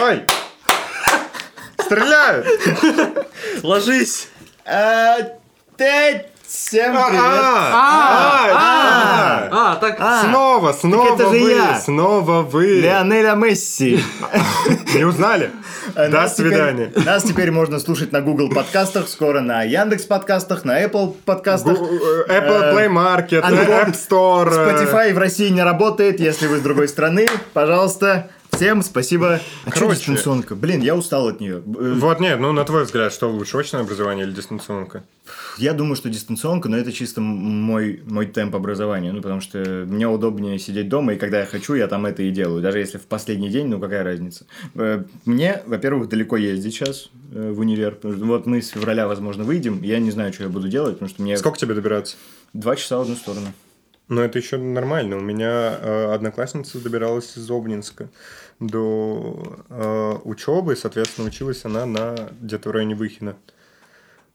Ой! Стреляют! Ложись! А, ты- Всем привет! А, а, А, так... А, Снова, снова вы, снова вы. Леонеля Месси. Не узнали? До Нас теперь- свидания. Нас теперь можно слушать на Google подкастах, скоро на Яндекс подкастах, на Apple подкастах. Э, Apple Play Market, App Store. э, Spotify в России не работает, если вы с другой страны. Пожалуйста, всем спасибо. А что Короче. дистанционка? Блин, я устал от нее. Вот нет, ну на твой взгляд, что лучше, очное образование или дистанционка? Я думаю, что дистанционка, но это чисто мой, мой темп образования. Ну, потому что мне удобнее сидеть дома, и когда я хочу, я там это и делаю. Даже если в последний день, ну, какая разница. Э, Мне, во-первых, далеко ездить сейчас э, в универ. Что Вот мы с февраля, возможно, выйдем. Я не знаю, что я буду делать, потому что мне Сколько тебе добираться? два часа в одну сторону. Ну, это еще нормально. У меня э, одноклассница добиралась из Обнинска до э, учебы, соответственно, училась она на где-то в районе Выхина.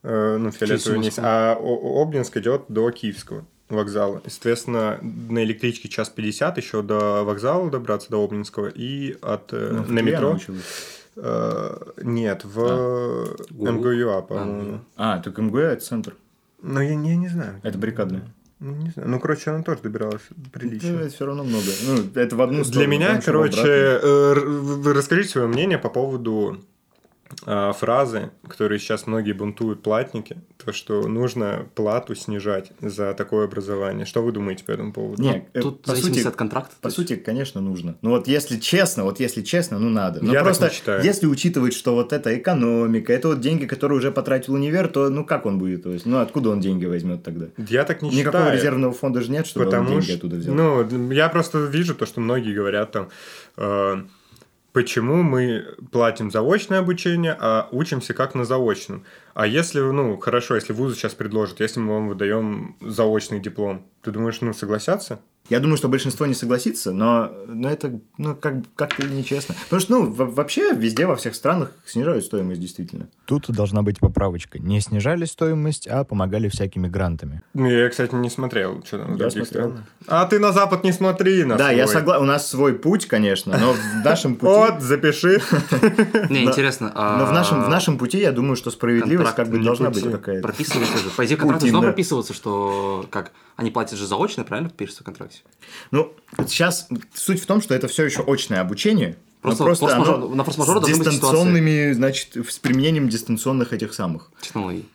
Э, ну, фиолетовый низ. Москву. А Обнинск идет до Киевского вокзала. И, Соответственно, на электричке час 50 еще до вокзала добраться, до Обнинского, и от, э, Ну, на метро... Э, нет, в ГУ? МГУА, по-моему. А, так МГУ это центр. Ну, я, я не знаю. Это баррикадная. Ну, не знаю. Ну, короче, она тоже добиралась прилично. Это все равно много. Ну, это в одну Для сторону, меня, ещё в короче, э, расскажите свое мнение по поводу фразы, которые сейчас многие бунтуют платники, то, что нужно плату снижать за такое образование. Что вы думаете по этому поводу? Не, э, Тут по зависимости сути, от контракта. По сути, конечно, нужно. Ну вот если честно, вот если честно, ну надо. Но Я так просто не считаю. если учитывать, что вот это экономика, это вот деньги, которые уже потратил универ, то ну как он будет? То есть, ну откуда он деньги возьмет тогда? Я так не Никакого считаю. резервного фонда же нет, чтобы он Потому деньги что, оттуда взял. ну, я просто вижу то, что многие говорят там, э, почему мы платим заочное обучение, а учимся как на заочном. А если, ну, хорошо, если вузы сейчас предложат, если мы вам выдаем заочный диплом, ты думаешь, ну, согласятся? Я думаю, что большинство не согласится, но, но это ну, как, как-то нечестно. Потому что, ну, во- вообще везде, во всех странах снижают стоимость действительно. Тут должна быть поправочка. Не снижали стоимость, а помогали всякими грантами. Ну, я, кстати, не смотрел, что там Я других смотрел. странах. А ты на Запад не смотри, на да, я свой. согласен. У нас свой путь, конечно, но в нашем пути... Вот, запиши. Не, интересно. а Но в нашем, в нашем пути, я думаю, что справедливость контракт как бы должна быть какая-то. Прописывается же. По идее, должно да. прописываться, что как они платят же заочно, правильно пишется в контракте? Ну, сейчас суть в том, что это все еще очное обучение. но Просто просто форс-мажор- оно на форс-мажора с дистанционными, значит, с применением дистанционных этих самых. Технологии.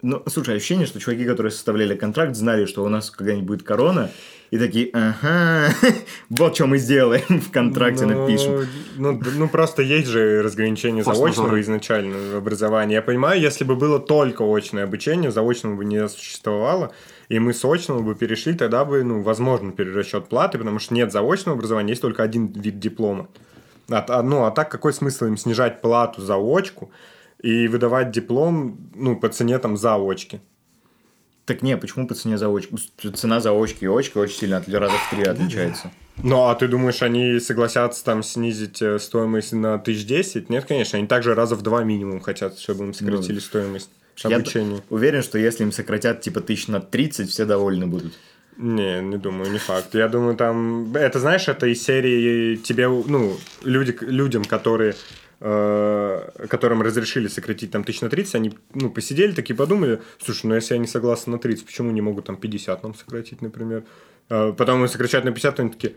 Ну, слушай, ощущение, что чуваки, которые составляли контракт, знали, что у нас когда-нибудь будет корона, и такие, ага, вот что мы сделаем в контракте Ну, напишем. Ну, ну, просто есть же разграничение заочного изначального образования. Я понимаю, если бы было только очное обучение, заочного бы не существовало, и мы с очного бы перешли, тогда бы, ну, возможно, перерасчет платы, потому что нет заочного образования, есть только один вид диплома. А, а, ну, а так какой смысл им снижать плату за очку и выдавать диплом, ну, по цене там заочки? Так не, почему по цене заочки? Цена заочки и очки очень сильно от раза в три отличается. Ну, а ты думаешь, они согласятся там снизить э, стоимость на тысяч десять? Нет, конечно, они также раза в два минимум хотят, чтобы им сократили стоимость Я обучения. уверен, что если им сократят типа тысяч на 30, все довольны будут. Не, не думаю, не факт. Я думаю, там... Это, знаешь, это из серии тебе, ну, люди, людям, которые э, которым разрешили сократить там тысяч на 30, они, ну, посидели такие, подумали, слушай, ну, если я не согласен на 30, почему не могут там 50 нам сократить, например? Э, потом они сокращают на 50, они такие,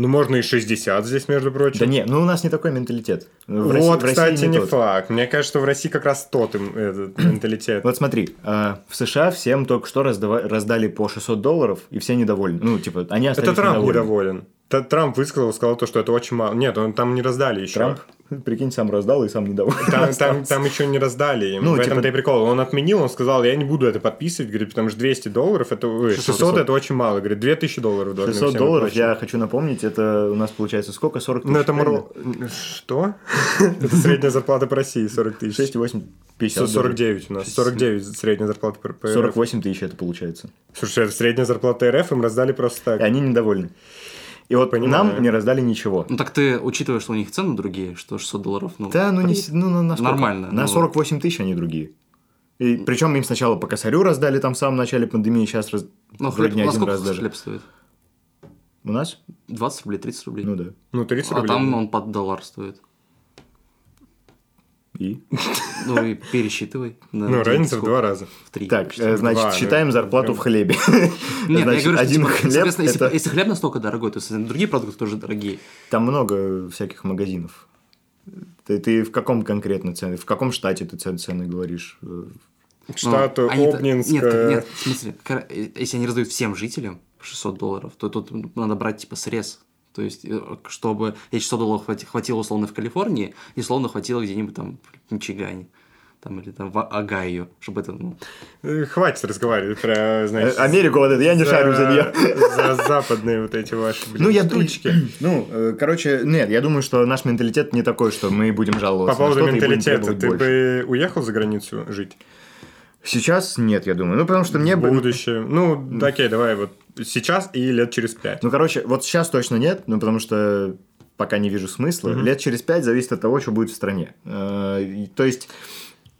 ну, можно и 60 здесь, между прочим. Да не, ну у нас не такой менталитет. В вот, России- в России кстати, не, тот. факт. Мне кажется, что в России как раз тот им этот менталитет. Вот смотри, э, в США всем только что раздава- раздали по 600 долларов, и все недовольны. Ну, типа, они остались Это Трамп недовольны. недоволен. Трамп высказал, сказал то, что это очень мало. Нет, он там не раздали еще. Трамп, прикинь, сам раздал и сам недоволен. Там, там, там еще не раздали им. Ну, в этом-то типа- и прикол. Он отменил, он сказал, я не буду это подписывать, говорит, потому что 200 долларов, это, ой, 600, 600. это очень мало. Говорит, 2000 долларов должны 600 всем долларов, выплачивать. я хочу напомнить, это у нас получается сколько? 40 тысяч? Ну, это моро... Что? Это средняя зарплата по России, 40 тысяч. 6,8, 50 долларов. 49 у нас. 49 средняя зарплата по РФ. 48 тысяч это получается. Слушай, это средняя зарплата РФ им раздали просто так. И они недовольны. И вот Понимаю. нам не раздали ничего. Ну так ты, учитывая, что у них цены другие, что 600 долларов, ну... Да, ну, не, при- ну, на, на сколько? Нормально, На ну. 48 тысяч они другие. И причем им сначала по косарю раздали там в самом начале пандемии, сейчас раз... Ну, хлеб, не один раз даже. хлеб стоит? У нас? 20 рублей, 30 рублей. Ну да. Ну, 30 а рублей. там он под доллар стоит. И? Ну и пересчитывай. на Ну, разница в два раза. В три. Так, э, значит, Два, считаем ну, зарплату в хлебе. Нет, Значит, я говорю, что, один типа, хлеб соответственно, если, хлеб настолько дорогой, то другие продукты тоже дорогие. Там много всяких магазинов. Ты, ты в каком конкретно цены? В каком штате ты цены, цены говоришь? Штату Ну, они-то- Обнинск. Нет, нет, в смысле, э, если они раздают всем жителям по 600 долларов, то тут надо брать типа срез. То есть, э, чтобы эти 600 долларов хвати- хватило условно в Калифорнии, и условно хватило где-нибудь там в Мичигане. Там, или там в Огайо, чтобы это, ну, э, Хватит разговаривать про, э, значит... Америку вот это, я не шарю за нее. За западные вот эти ваши, блин, Ну, я штучки. Ну, э, короче, нет, я думаю, что наш менталитет не такой, что мы будем По жаловаться на поводу менталитета, ты больше. бы уехал за границу жить? Сейчас нет, я думаю. Ну, потому что мне В бы... будущее. Ну, окей, давай вот сейчас и лет через пять. Ну, короче, вот сейчас точно нет, ну, потому что пока не вижу смысла. Лет через пять зависит от того, что будет в стране. Э, То есть,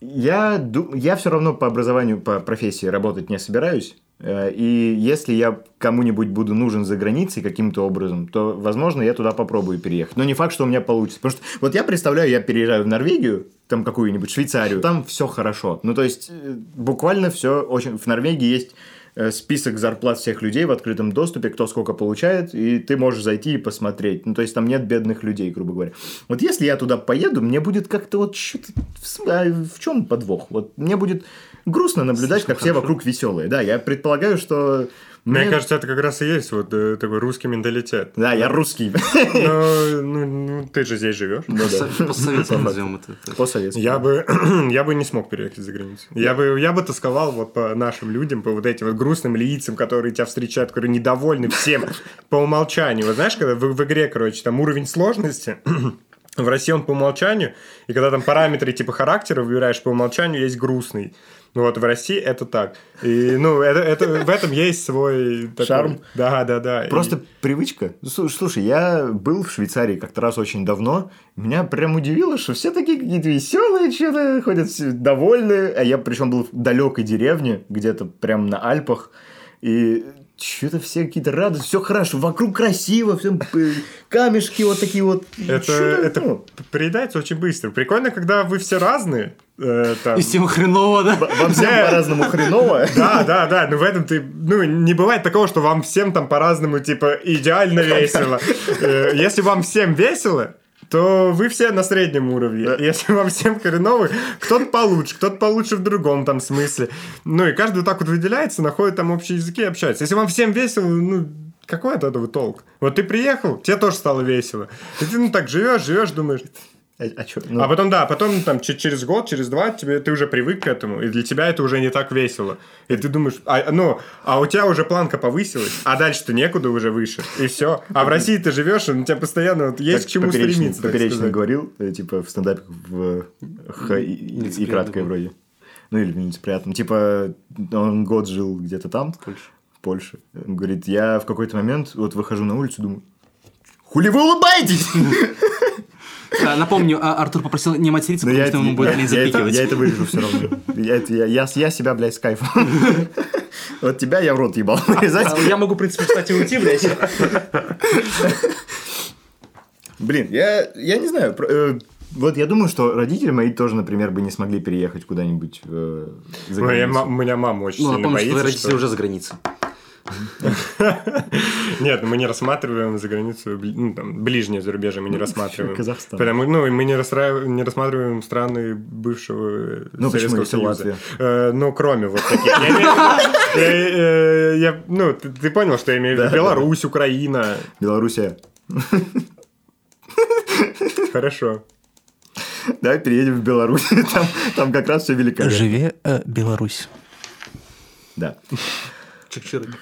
я, я все равно по образованию, по профессии работать не собираюсь. Э, И если я кому-нибудь буду нужен за границей каким-то образом, то, возможно, я туда попробую переехать. Но не факт, что у меня получится. Потому что вот я представляю, я переезжаю в Норвегию, там какую-нибудь Швейцарию, там все хорошо. Ну, то есть, э, буквально все очень... В Норвегии есть э, список зарплат всех людей в открытом доступе, кто сколько получает, и ты можешь зайти и посмотреть. Ну, то есть, там нет бедных людей, грубо говоря. Вот если я туда поеду, мне будет как-то вот что-то... В, см- а в чем подвох? Вот мне будет грустно наблюдать, как все вокруг веселые. Да, я предполагаю, что... Мне мне- кажется, это как раз и есть вот э, такой русский менталитет. Да, я русский. Но ну, ну, ты же здесь живешь. Ну да. по- постсоветски назовем это. По-советски. Я бы, я бы не смог переехать за границу. Я бы, я бы тосковал вот по нашим людям, по вот этим вот грустным лицам, которые тебя встречают, которые недовольны всем по умолчанию. Вот знаешь, когда в, в игре, короче, там уровень сложности, в России он по умолчанию, и когда там параметры типа характера выбираешь по умолчанию, есть грустный. Ну вот в России это так. И, ну, это, это, в этом есть свой... такой- Шарм. Да, да, да. И- Просто привычка. Слушай, слушай, я был в Швейцарии как-то раз очень давно. Меня прям удивило, что все такие какие-то веселые, что-то ходят все довольные. А я причем был в далекой деревне, где-то прям на Альпах. И что-то все какие-то радостные, все хорошо, вокруг красиво, все камешки вот такие вот. Это, это ну, приедается очень быстро. Прикольно, когда вы все разные. Э, там. И всем хреново, да? Вам всем по-разному хреново. Да, да, да, но в этом ты, ну, не бывает такого, что вам всем там по-разному, типа, идеально весело. Э, Если вам всем весело, то вы все на среднем уровне. Если вам всем хреново, кто-то получше, кто-то получше в другом там смысле. Ну, и каждый вот так вот выделяется, находит там общие языки и общается. Если вам всем весело, ну, какой от этого толк? Вот ты приехал, тебе тоже стало весело. И ты, ну, так живешь, живешь, думаешь, А, а чё? а потом, да, потом там че- через год, через два тебе ты уже привык к этому, и для тебя это уже не так весело. И ты думаешь, а, ну, а у тебя уже планка повысилась, а дальше-то некуда уже выше, и все. А в России ты живешь, и у тебя постоянно вот есть Как к чему Поперечный- стремиться. так Поперечный говорил, э, типа, в стендапе в Х и, и Нелицеприятно краткое вроде. Ну, или в нелицеприятном. Типа, он год жил где-то там, Польша. в Польше. Он говорит, я в какой-то момент вот выхожу на улицу, думаю, хули вы улыбаетесь? А, Напомню, а, Артур попросил не материться, Но потому я, что ему будет это, запикивать. я это вырежу все равно. Я, себя, блядь, с кайфом. Вот тебя я в рот ебал вырезать. А, Я могу, в принципе, кстати, уйти, блядь. Блин, я, я не знаю. э, Вот я думаю, что родители мои тоже, например, бы не смогли переехать куда-нибудь э, за Моя границу. ма- У меня мама очень Ну, сильно напомню, что твои боится, родители что- уже за границей. Нет, ну, мы не рассматриваем за границу, ну, там, ближнее зарубежье мы не рассматриваем. Казахстан. Потому, ну, и мы не, расстраив- не рассматриваем страны бывшего Ну, Советского Союза. Э, ну, кроме вот таких. Я Ну, ты понял, что я имею в виду? Беларусь, Украина. Белоруссия. Хорошо. Давай переедем в Беларусь. Там, там как раз все великолепно. Живе э, Беларусь. Да. Чик-чирик.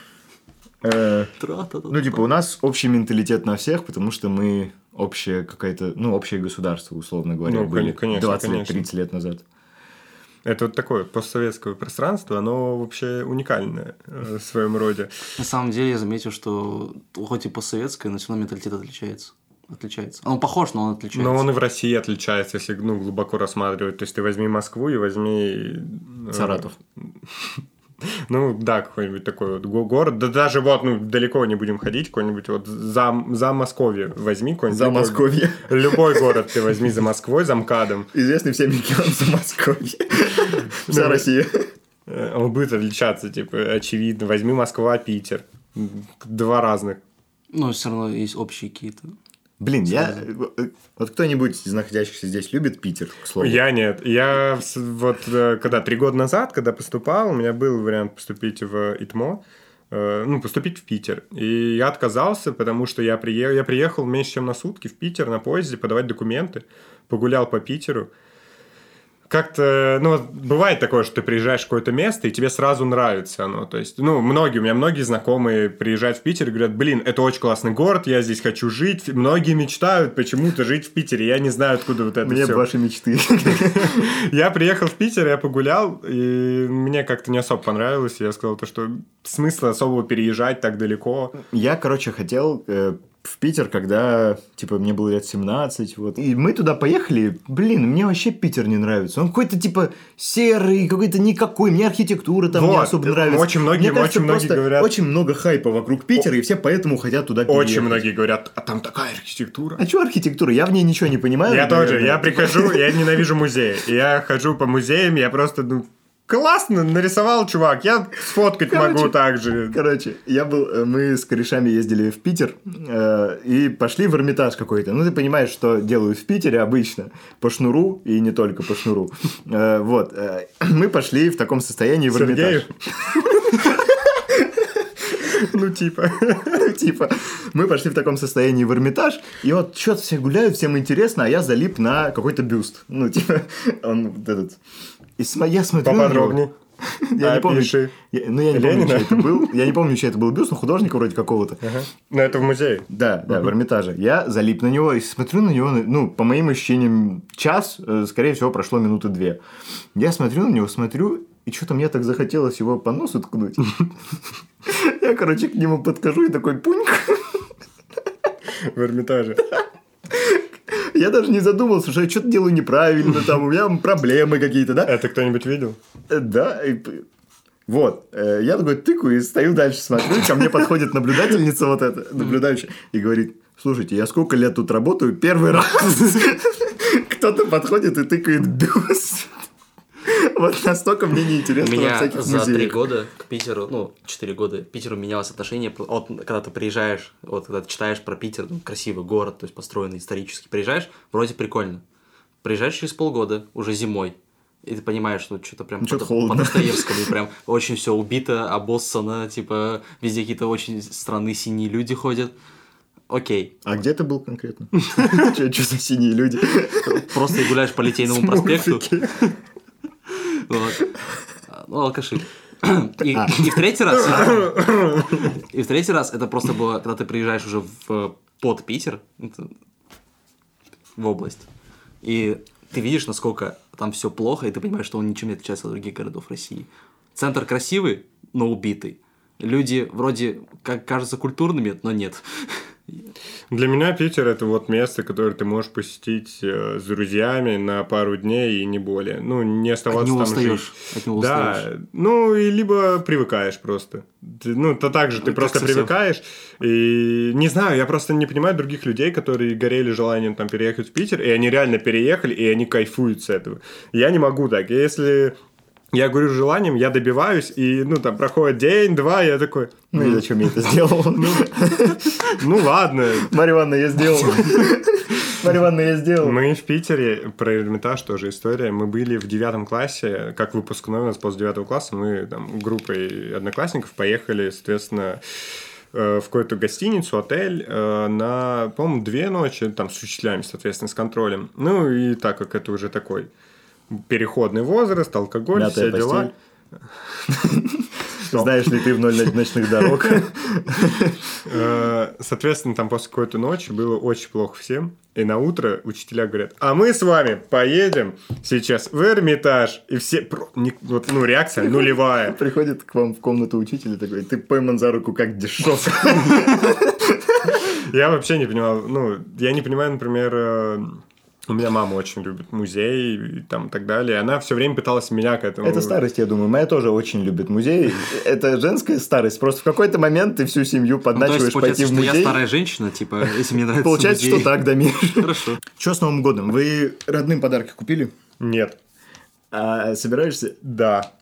Э. Ну, типа, у нас общий менталитет на всех, потому что мы общее какое-то, ну, общее государство, условно говоря, Ну, были конечно, 20 лет, конечно. 30 лет назад. Это вот такое постсоветское пространство, оно вообще уникальное э, в своем роде. На самом деле я заметил, что хоть и постсоветское, но все равно менталитет отличается. Отличается. Он похож, но он отличается. Но он и в России отличается, если ну, глубоко рассматривать. То есть ты возьми Москву и возьми... э, Саратов. Ну, да, какой-нибудь такой вот го- город. Да даже вот, ну, далеко не будем ходить, какой-нибудь вот за, за Московье возьми какой-нибудь. За любой- Московье. Любой город ты возьми за Москвой, за МКАДом. Известный всем регион за Московье. Вся Ну, Россия. Э, Он будет отличаться, типа, очевидно. Возьми Москва, Питер. Два разных. Но все равно есть общие какие-то. Блин, я... э, Вот кто-нибудь из находящихся здесь любит Питер, к слову? Я нет. Я вот э, когда три года назад, когда поступал, у меня был вариант поступить в ИТМО, э, ну, поступить в Питер. И я отказался, потому что я, прие... я приехал меньше, чем на сутки в Питер на поезде подавать документы, погулял по Питеру. Как-то, ну, бывает такое, что ты приезжаешь в какое-то место, и тебе сразу нравится оно. То есть, ну, многие, у меня многие знакомые приезжают в Питер и говорят, блин, это очень классный город, я здесь хочу жить. Многие мечтают почему-то жить в Питере. Я не знаю, откуда вот это Мне всё. ваши мечты. Я приехал в Питер, я погулял, и мне как-то не особо понравилось. Я сказал то, что смысла особого переезжать так далеко. Я, короче, хотел э, в Питер, когда, типа, мне было лет 17, вот. И мы туда поехали, блин, мне вообще Питер не нравится. Он какой-то, типа, серый, какой-то никакой. Мне архитектура там не Вот, особо нравится. очень многие- Мне кажется, очень многие говорят- Очень много хайпа вокруг Питера, и все поэтому хотят туда переехать. Очень многие говорят, а там такая архитектура. А что архитектура? Я в ней ничего не понимаю. Я тоже, наверное. я прихожу, я ненавижу музеи. Я хожу по музеям, я просто, ну, классно нарисовал, чувак, я сфоткать Короче, могу так же. Короче, я был, э, мы с корешами ездили в Питер э, и пошли в Эрмитаж какой-то. Ну, ты понимаешь, что делают в Питере обычно. По шнуру и не только по шнуру. Э, вот. э, мы пошли в таком состоянии в Сергеев? Эрмитаж. Ну, типа. Ну, Типа, мы пошли в таком состоянии в Эрмитаж, и вот что-то все гуляют, всем интересно, а я залип на какой-то бюст. Ну, типа, он вот этот... И см- я смотрю. Поподробнее. Я не помню, Опиши. я- ну, я не помню, Ленина? чей это был. Я не помню, чей это был бюст, но художника вроде какого-то. Ага. Но это в музее. Да, да, в Эрмитаже. Я залип на него и смотрю на него, ну, по моим ощущениям, час, э, скорее всего, прошло минуты две. Я смотрю на него, смотрю, и что-то мне так захотелось его по носу ткнуть. Я, короче, к нему подхожу и такой пуньк. В Эрмитаже. Я даже не задумался, что я что-то делаю неправильно, там у меня проблемы какие-то, да? Это кто-нибудь видел? Э, Да, вот, э, я такой тыкаю и стою дальше, смотрю, ко мне подходит наблюдательница вот эта, наблюдающая, и говорит, слушайте, я сколько лет тут работаю, первый раз кто-то подходит и тыкает бюст. Вот настолько мне неинтересно во всяких за три года к Питеру, ну, четыре года, к Питеру менялось отношение. Вот когда ты приезжаешь, вот когда ты читаешь про Питер, ну, красивый город, то есть построенный исторически, приезжаешь, вроде прикольно. Приезжаешь через полгода, уже зимой, и ты понимаешь, что что-то прям чё-то по, Достоевскому, прям очень все убито, обоссано, типа везде какие-то очень странные синие люди ходят. Окей. А где ты был конкретно? Что за синие люди? Просто гуляешь по Литейному проспекту. Вот. Ну, алкаши. И, А. и в третий раз... И в третий раз это просто было, когда ты приезжаешь уже в, под Питер, в область, и ты видишь, насколько там все плохо, и ты понимаешь, что он ничем не отличается от других городов России. Центр красивый, но убитый. Люди вроде как кажутся культурными, но нет. Для меня Питер это вот место, которое ты можешь посетить э, с друзьями на пару дней и не более. Ну, не оставаться От него там устаешь. жить. От него Да, устаешь. ну и либо привыкаешь просто. Ты- ну, то так же, ты Как просто совсем. привыкаешь. И не знаю, я просто не понимаю других людей, которые горели желанием там переехать в Питер, и они реально переехали, и они кайфуют с этого. Я не могу так. Если я говорю желанием, я добиваюсь, и, ну, там, проходит день-два, я такой, Ну и зачем я это сделал? ну, ладно, Марья Ивановна, я сделал. Марья Ивановна, я сделал. Мы в Питере, про Эрмитаж тоже история. Мы были в девятом классе, как выпускной у нас после девятого класса, мы там группой одноклассников поехали, соответственно, э, в какую-то гостиницу, отель э, на, по-моему, две ночи, там, с учителями, соответственно, с контролем. Ну, и так как это уже такой переходный возраст, алкоголь, Мятая все дела. Знаешь ли ты в ноль ночных дорог? Э, Соответственно, там после какой-то ночи было очень плохо всем. И на утро учителя говорят, а мы с вами поедем сейчас в Эрмитаж. И все, вот, ну, реакция нулевая. Приходит к вам в комнату учитель и такой, ты пойман за руку, как дешев. Я вообще не понимал, ну, я не понимаю, например, э, У меня мама очень любит музей и там и так далее. Она все время пыталась меня к этому... Это старость, я думаю. Моя тоже очень любит музей. Это женская старость. Просто в какой-то момент ты всю семью Ну, подначиваешь получается, пойти в что я музей. старая женщина, типа, если мне нравится Получается, музей. что так, Дамир. Хорошо. Что с Новым годом? Вы родным подарки купили? Нет. А собираешься? Да.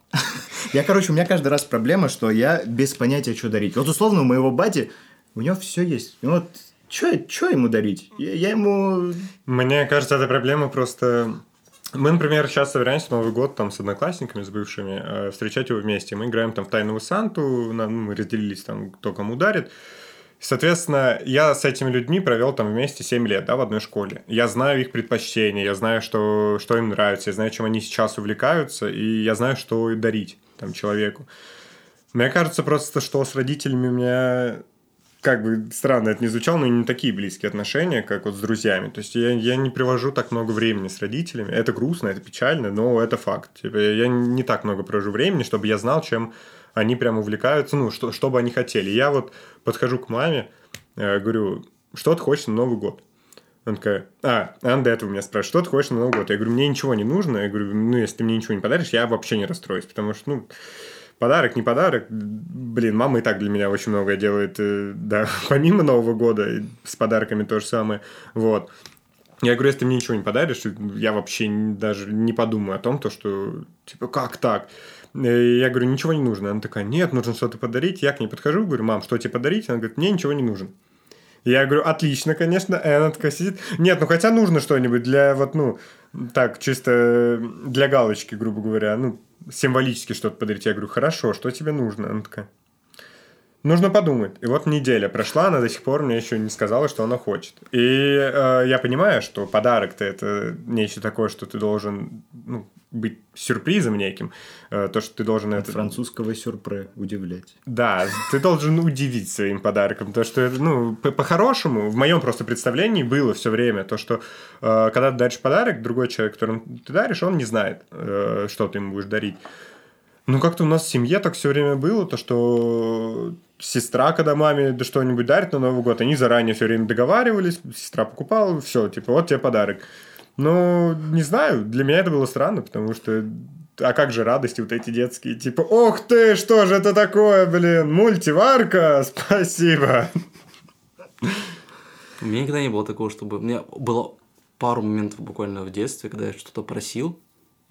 Я, короче, у меня каждый раз проблема, что я без понятия, что дарить. Вот условно у моего бати, у него все есть. Ну вот, что ему дарить? Я, я ему... Мне кажется, эта проблема просто... Мы, например, сейчас собираемся Новый год там с одноклассниками, с бывшими, э, встречать его вместе. Мы играем там в Тайного Санту, на- ну, мы разделились там, кто кому дарит. Соответственно, я с этими людьми провел там вместе 7 лет, да, в одной школе. Я знаю их предпочтения, я знаю, что, что им нравится, я знаю, чем они сейчас увлекаются, и я знаю, что дарить там человеку. Мне кажется просто, что с родителями у меня как бы странно это не звучало, но не такие близкие отношения, как вот с друзьями. То есть я, я не привожу так много времени с родителями. Это грустно, это печально, но это факт. Типа, я не так много провожу времени, чтобы я знал, чем они прям увлекаются, ну, что, что бы они хотели. Я вот подхожу к маме, э, говорю, что ты хочешь на Новый год? Она такая, а, она до этого меня спрашивает, что ты хочешь на Новый год? Я говорю, мне ничего не нужно. Я говорю, ну, если ты мне ничего не подаришь, я вообще не расстроюсь, потому что, ну, подарок, не подарок. Блин, мама и так для меня очень многое делает, э, да, помимо Нового года, с подарками то же самое. Вот. Я говорю, если ты мне ничего не подаришь, я вообще даже не подумаю о том, то, что, типа, как так? Э, Я говорю, ничего не нужно. Она такая, нет, нужно что-то подарить. Я к ней подхожу, говорю, мам, что тебе подарить? Она говорит, мне ничего не нужно. Я говорю, отлично, конечно. И она такая сидит. Нет, ну хотя нужно что-нибудь для вот, ну, так, чисто для галочки, грубо говоря, ну, символически что-то подарить. Я говорю, хорошо, что тебе нужно? Она такая, нужно подумать. И вот неделя прошла, она до сих пор мне еще не сказала, что она хочет. И э, я понимаю, что подарок-то это нечто такое, что ты должен ну, быть сюрпризом неким. Э, то, что ты должен От это... французского сюрпре удивлять. Да, ты должен удивить своим подарком. То, что это, ну, по- по-хорошему, в моем просто представлении было все время то, что э, когда ты даришь подарок, другой человек, которому ты даришь, он не знает, э, что ты ему будешь дарить. Ну, как-то у нас в семье так все время было, то, что сестра, когда маме да что-нибудь дарит на Новый год, они заранее все время договаривались, сестра покупала, все, типа, вот тебе подарок. Ну, не знаю, для меня это было странно, потому что а как же радости вот эти детские, типа, ох ты, что же это такое, блин, мультиварка, спасибо. У меня никогда не было такого, чтобы... У меня было пару моментов буквально в детстве, когда я что-то просил,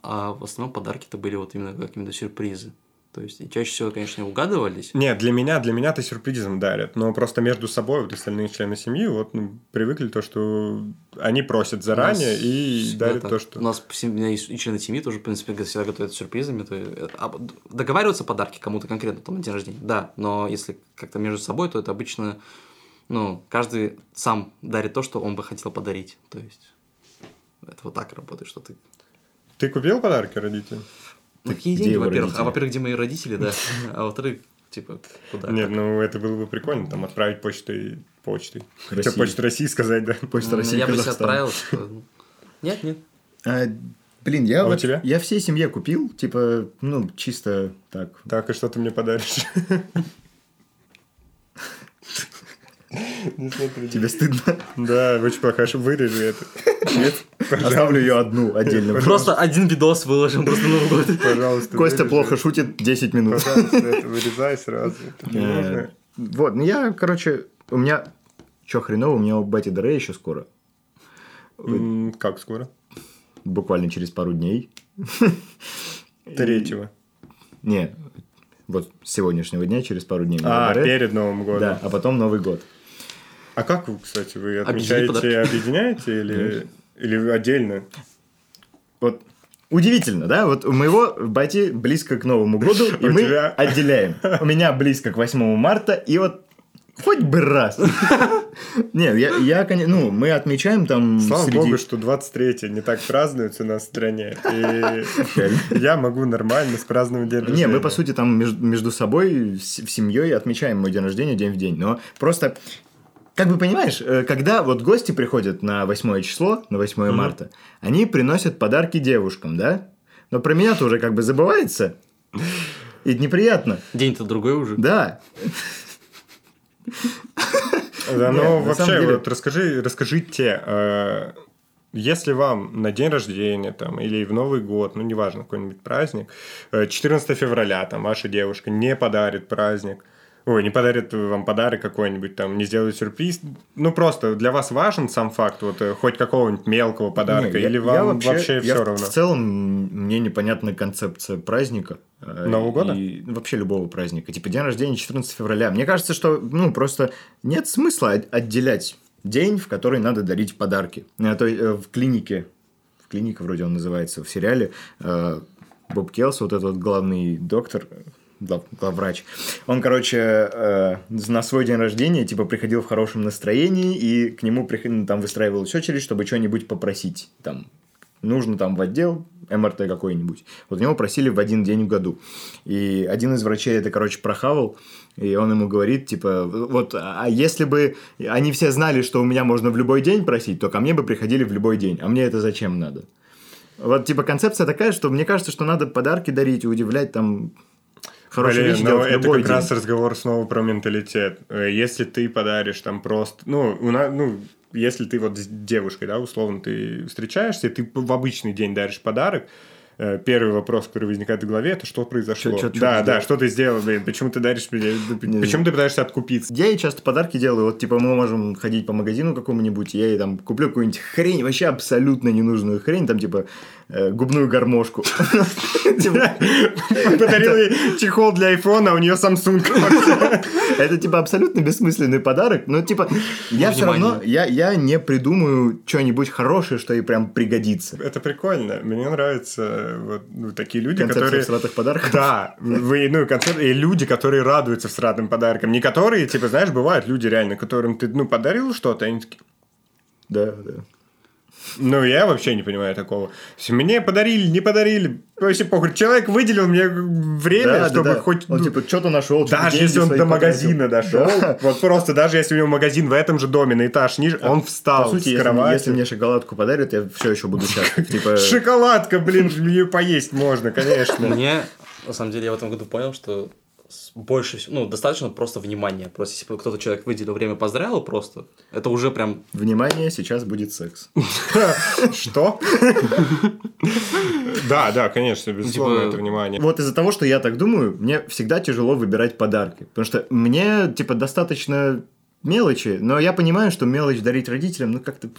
а в основном подарки-то были вот именно какие-то сюрпризы. То есть, и чаще всего, конечно, угадывались. Нет, для меня, для меня-то сюрпризом дарят, но просто между собой вот остальные члены семьи вот ну, привыкли то, что они просят заранее и дарят так. то, что... У нас у меня есть и члены семьи тоже, в принципе, всегда готовят сюрпризами. То, есть, а, договариваются подарки кому-то конкретно, там, на день рождения, да. Но если как-то между собой, то это обычно, ну, каждый сам дарит то, что он бы хотел подарить. То есть, это вот так работает, что ты... Ты купил подарки родителям? Такие где деньги, во-первых. А во-первых, где мои родители, да. А во-вторых, типа, куда? Нет, ну это было бы прикольно, там отправить почтой, почтой. Хотя почту России сказать, да. Почта Ну, России, Я бы себе Казахстан. отправил. Нет, нет. А, блин, я А у вот... тебя? Я всей семье купил, типа, ну, чисто так. Так, и что ты мне подаришь? Не смотри. Тебе стыдно? Да, очень плохая, что вырежи это. Нет? Оставлю ее одну отдельно. Просто один видос выложим просто Новый год. Пожалуйста, Костя плохо шутит 10 минут. Пожалуйста, это вырезай сразу. Это. Вот, ну я, короче, у меня... Чё хреново, у меня у Бати Дре еще скоро. Как скоро? Буквально через пару дней. Третьего. Не, вот с сегодняшнего дня, через пару дней. А, перед Новым годом. Да, а потом Новый год. А как вы, кстати, вы отмечаете, объединяете или, или отдельно? Вот Удивительно, да? Вот у моего бати близко к Новому году, и мы тебя? отделяем. У меня близко к 8 марта, и вот хоть бы раз. Нет, я, я, коне- ну, мы отмечаем там Слава среди... богу, что 23 не так празднуется у нас в стране. И я могу нормально спраздновать день рождения. Не, мы, по сути, там между, собой, с, в семьей отмечаем мой день рождения день в день. Но просто, как бы понимаешь, э, когда вот гости приходят на 8 число, на 8 марта, они приносят подарки девушкам, да? Но про меня-то уже как бы забывается. И неприятно. День-то другой уже. Да. Да, Нет, ну вообще, вот расскажи, расскажите, э, если вам на день рождения там, или в Новый год, ну, неважно, какой-нибудь праздник, э, 14 февраля там ваша девушка не подарит праздник, ой, не подарит вам подарок какой-нибудь, там, не сделает сюрприз, ну, просто для вас важен сам факт вот э, хоть какого-нибудь мелкого подарка, Не, я- или я вам вообще, я все равно? В целом, мне непонятна концепция праздника. э, Нового года? И вообще любого праздника. Типа день рождения 14 февраля. Мне кажется, что, ну, просто нет смысла от- отделять день, в который надо дарить подарки. А то в клинике, в клинике вроде он называется, в сериале, Боб Келс, вот этот вот главный доктор, главврач, он, короче, э, на свой день рождения, типа, приходил в хорошем настроении, и к нему приход- ну, там выстраивалась очередь, чтобы что-нибудь попросить. Там, нужно там в отдел МРТ какой-нибудь. Вот него просили в один день в году. И один из врачей это, короче, прохавал, и он ему говорит, типа, вот, а если бы они все знали, что у меня можно в любой день просить, то ко мне бы приходили в любой день. А мне это зачем надо? Вот, типа, концепция такая, что мне кажется, что надо подарки дарить, удивлять там хорошие Блин, вещи но делать это любой как день. раз разговор снова про менталитет. Э, Если ты подаришь там просто... Ну, у нас, ну, если ты вот с девушкой, да, условно, ты встречаешься, и ты в обычный день даришь подарок, первый вопрос, который возникает в голове, это что произошло? Чё- чё- чё да, да, сделал? что ты сделал, блин, почему ты даришь мне... Не Почему ты пытаешься откупиться? Я ей часто подарки делаю. Вот, типа, мы можем ходить по магазину какому-нибудь, я ей там куплю какую-нибудь хрень, вообще абсолютно ненужную хрень, там, типа, э, губную гармошку. Типа, Подарил ей чехол для айфона, а у нее Samsung. Это, типа, абсолютно бессмысленный подарок, но, типа, я все равно, я не придумаю что-нибудь хорошее, что ей прям пригодится. Это прикольно. Мне нравятся э, вот, ну, такие люди, Концепция которые... всратых подарков. Да, вы, ну, концерт, и люди, которые радуются всратым подаркам. Не которые, типа, знаешь, бывают люди реально, которым ты, ну, подарил что-то, они такие, Да, да. Ну, я вообще не понимаю такого. Мне подарили, не подарили, вообще похуй. Человек выделил мне время, Да, да, чтобы да. хоть... Он, ну, типа, что-то нашел. даже если он до магазина дошел, вот просто даже если у него магазин в этом же доме на этаж ниже, он встал По сути, с если, кровати. если мне шоколадку подарят, я все еще буду счастлив. Типа, Шоколадка, блин, ее поесть можно, конечно. Мне, на самом деле, я в этом году понял, что больше всего, ну, достаточно просто внимания. Просто если бы кто-то человек выделил время, поздравил просто, это уже прям внимание, сейчас будет секс. Что? Да, да, конечно, безусловно, Типа, это внимание. Вот из-за того, что я так думаю, мне всегда тяжело выбирать подарки. Потому что мне, типа, достаточно мелочи, но я понимаю, что мелочь дарить родителям, ну, как-то...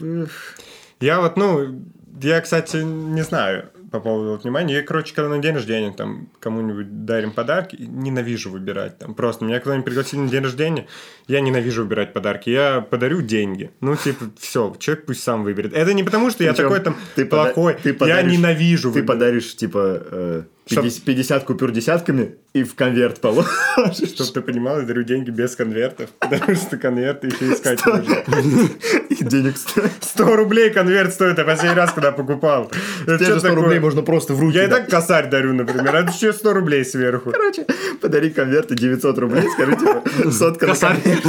Я вот, ну, я, кстати, не знаю по поводу вот внимания. Я, короче, когда на день рождения там кому-нибудь дарим подарки, ненавижу выбирать там. Просто меня кто-нибудь пригласил на день рождения, я ненавижу выбирать подарки. Я подарю деньги. Ну, типа, все, человек пусть сам выберет. Это не потому, что я Причём такой там ты пода- плохой. ты я подаришь- ненавижу Ты выбирать. подаришь, типа, э, 50, 50 купюр десятками и в конверт положишь. Чтобы ты понимал, я дарю деньги без конвертов, потому что конверты еще искать нужно. И денег стоит. 100 рублей конверт стоит, а последний раз, когда покупал. Это Те же 100 такое? рублей можно просто в руки Я и так косарь дарю, например, а еще 100 рублей сверху. Короче, подари конверты 900 рублей, скажи, типа, сотка на конверт.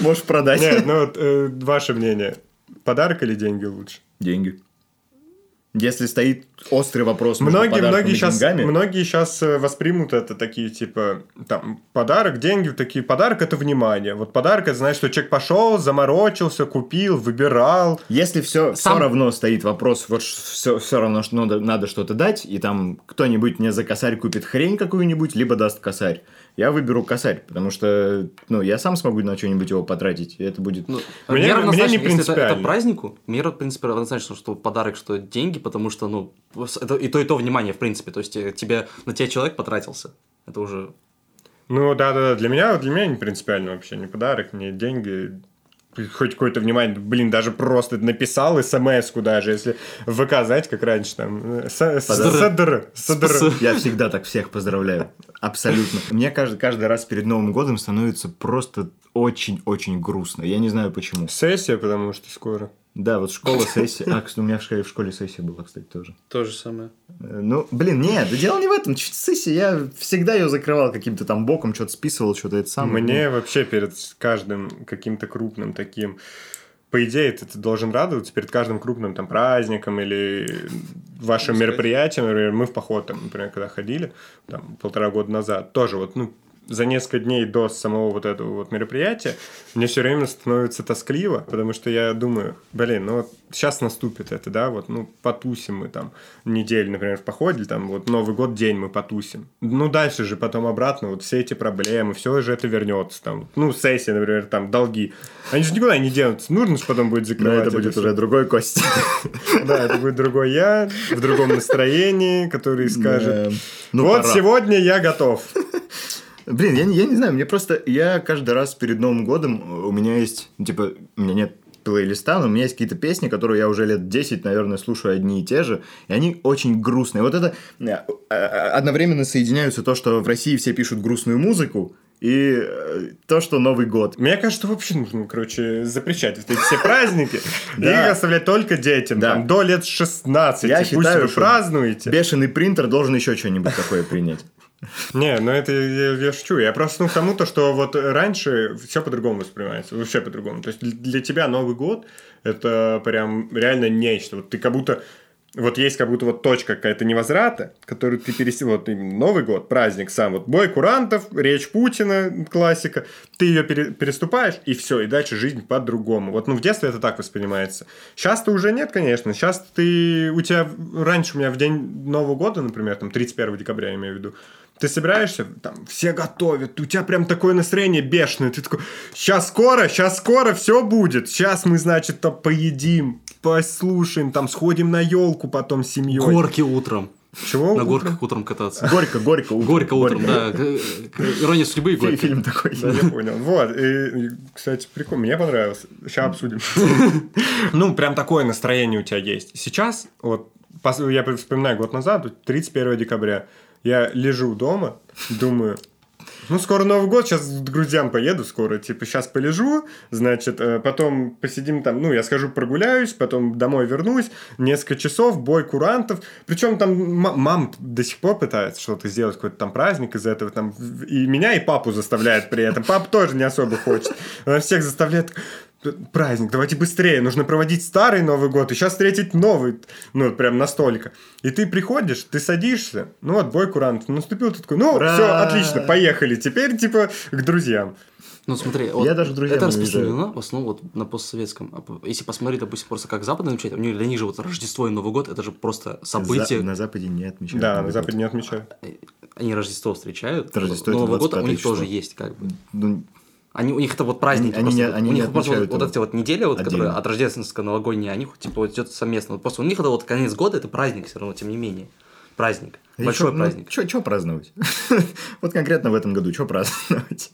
Можешь продать. Нет, ну вот э, ваше мнение. Подарок или деньги лучше? Деньги. Если стоит острый вопрос Многие, многие сейчас, деньгами, многие сейчас воспримут это такие, типа, там, подарок, деньги, такие, подарок это внимание. Вот подарок это значит, что человек пошел, заморочился, купил, выбирал. Если все, Сам- все равно стоит вопрос, вот все, все равно, что надо, надо что-то дать, и там кто-нибудь мне за косарь купит хрень какую-нибудь, либо даст косарь, я выберу косарь, потому что, ну, я сам смогу на что-нибудь его потратить, и это будет... Ну, Мне- мне, мне не если это, это принципиально. празднику, мне, в принципе, равнозначно, что подарок, что деньги, потому что, ну, это и то, и то внимание, в принципе. То есть, э, тебе, на тебя человек потратился. Это уже... Ну, да-да-да, для меня, для меня не принципиально вообще, ни подарок, ни деньги, хоть какое-то внимание, блин, даже просто написал смс-ку даже, если в ВК, знаете, как раньше там, э, садр, садр. Спас- Я всегда так всех поздравляю. Абсолютно. Мне каждый, каждый раз перед Новым годом становится просто очень-очень грустно. Я не знаю почему. Сессия, потому что скоро. Да, вот школа, сессия. А, кстати, у меня в школе, в школе сессия была, кстати, тоже. То же самое. Э, Ну, блин, нет, да дело не в этом. Чуть сессия, я всегда ее закрывал каким-то там боком, что-то списывал, что-то это самое. Мне вообще перед каждым каким-то крупным таким по идее, ты, ты должен радоваться перед каждым крупным там праздником или вашим мероприятием. Например, мы в поход, там, например, когда ходили, там, полтора года назад, тоже вот, ну, за несколько дней до самого вот этого вот мероприятия мне все время становится тоскливо, потому что я думаю, блин, ну вот сейчас наступит это, да, вот, ну, потусим мы там неделю, например, в походе, там вот Новый год день мы потусим. Ну, дальше же потом обратно вот все эти проблемы, все же это вернется, там, ну, сессия, например, там, долги. Они же никуда не денутся, нужно же потом будет Но закрывать. это будет всё. уже другой кость. Да, это будет другой я, в другом настроении, который скажет. Ну, вот сегодня я готов. Блин, я, не- я не знаю, мне просто... Я каждый раз перед Новым годом э, у меня есть... ну, Типа, у меня нет плейлиста, но у меня есть какие-то песни, которые я уже лет 10, наверное, слушаю одни и те же, и они очень грустные. Вот это э, э, одновременно соединяются то, что в России все пишут грустную музыку, и то, что Новый год. Мне кажется, вообще нужно, короче, запрещать вот эти все праздники и оставлять только детям. Там, до лет 16. Я Пусть считаю, вы празднуете. Бешеный принтер должен еще что-нибудь такое принять. Не, ну это я, я шучу. Я просто ну, к тому, то, что вот раньше все по-другому воспринимается. Вообще по-другому. То есть для- тебя Новый год это прям реально нечто. Вот ты как будто вот есть как будто вот точка какая-то невозврата, которую ты пересел, вот именно Новый год, праздник сам, вот бой курантов, речь Путина, классика, ты ее переступаешь, и все, и дальше жизнь по-другому. Вот, ну, в детстве это так воспринимается. Сейчас-то уже нет, конечно, сейчас ты, у тебя, раньше у меня в день Нового года, например, там, 31 декабря, я имею в виду, ты собираешься, там, все готовят, у тебя прям такое настроение бешеное, ты такой, сейчас скоро, сейчас скоро все будет, сейчас мы, значит, там поедим, послушаем, там, сходим на елку потом с семьей. Горки утром. Чего? На горках утром кататься. Горько, горько. утром, Горько утром, да. Ирония судьбы и горько. Фильм такой. Я понял. Вот, кстати, прикольно, мне понравилось. Сейчас обсудим. Ну, прям такое настроение у тебя есть. Сейчас, вот, я вспоминаю год назад, вот 31 декабря, я лежу дома, думаю, ну, скоро Новый год, сейчас к друзьям поеду скоро, типа, сейчас полежу, значит, э, потом посидим там, ну, я скажу, прогуляюсь, потом домой вернусь, несколько часов, бой курантов, причем там м- мама до сих пор пытается что-то сделать, какой-то там праздник из этого, там, и меня, и папу заставляет при этом, папа тоже не особо хочет, она всех заставляет, праздник, давайте быстрее, нужно проводить старый Новый год и сейчас встретить новый, ну, прям настолько. И ты приходишь, ты садишься, ну, вот, бой курантов наступил, ты такой, ну, Ура! все, отлично, поехали, теперь, типа, к друзьям. Ну смотри, вот Я даже друзьям это распространено в основном вот на постсоветском. А Если посмотреть, допустим, просто как западные отмечают, у них для них же вот Рождество и Новый год это же просто событие. За- На Западе не отмечают. Да, Новый на год. Западе не отмечают. Они Рождество встречают, Рождество Новый год у 25 них число. тоже есть, как бы. Ну, Они, у них это вот праздники. Они- они просто не- вот. они у них просто вот, вот эти вот недели, вот, которые отдельно. от рождественского новогодние, они типа вот идет совместно. Вот просто у них это вот конец года, это праздник все равно, тем не менее. Праздник. Большой праздник. Что праздновать? Вот конкретно в этом году, что праздновать?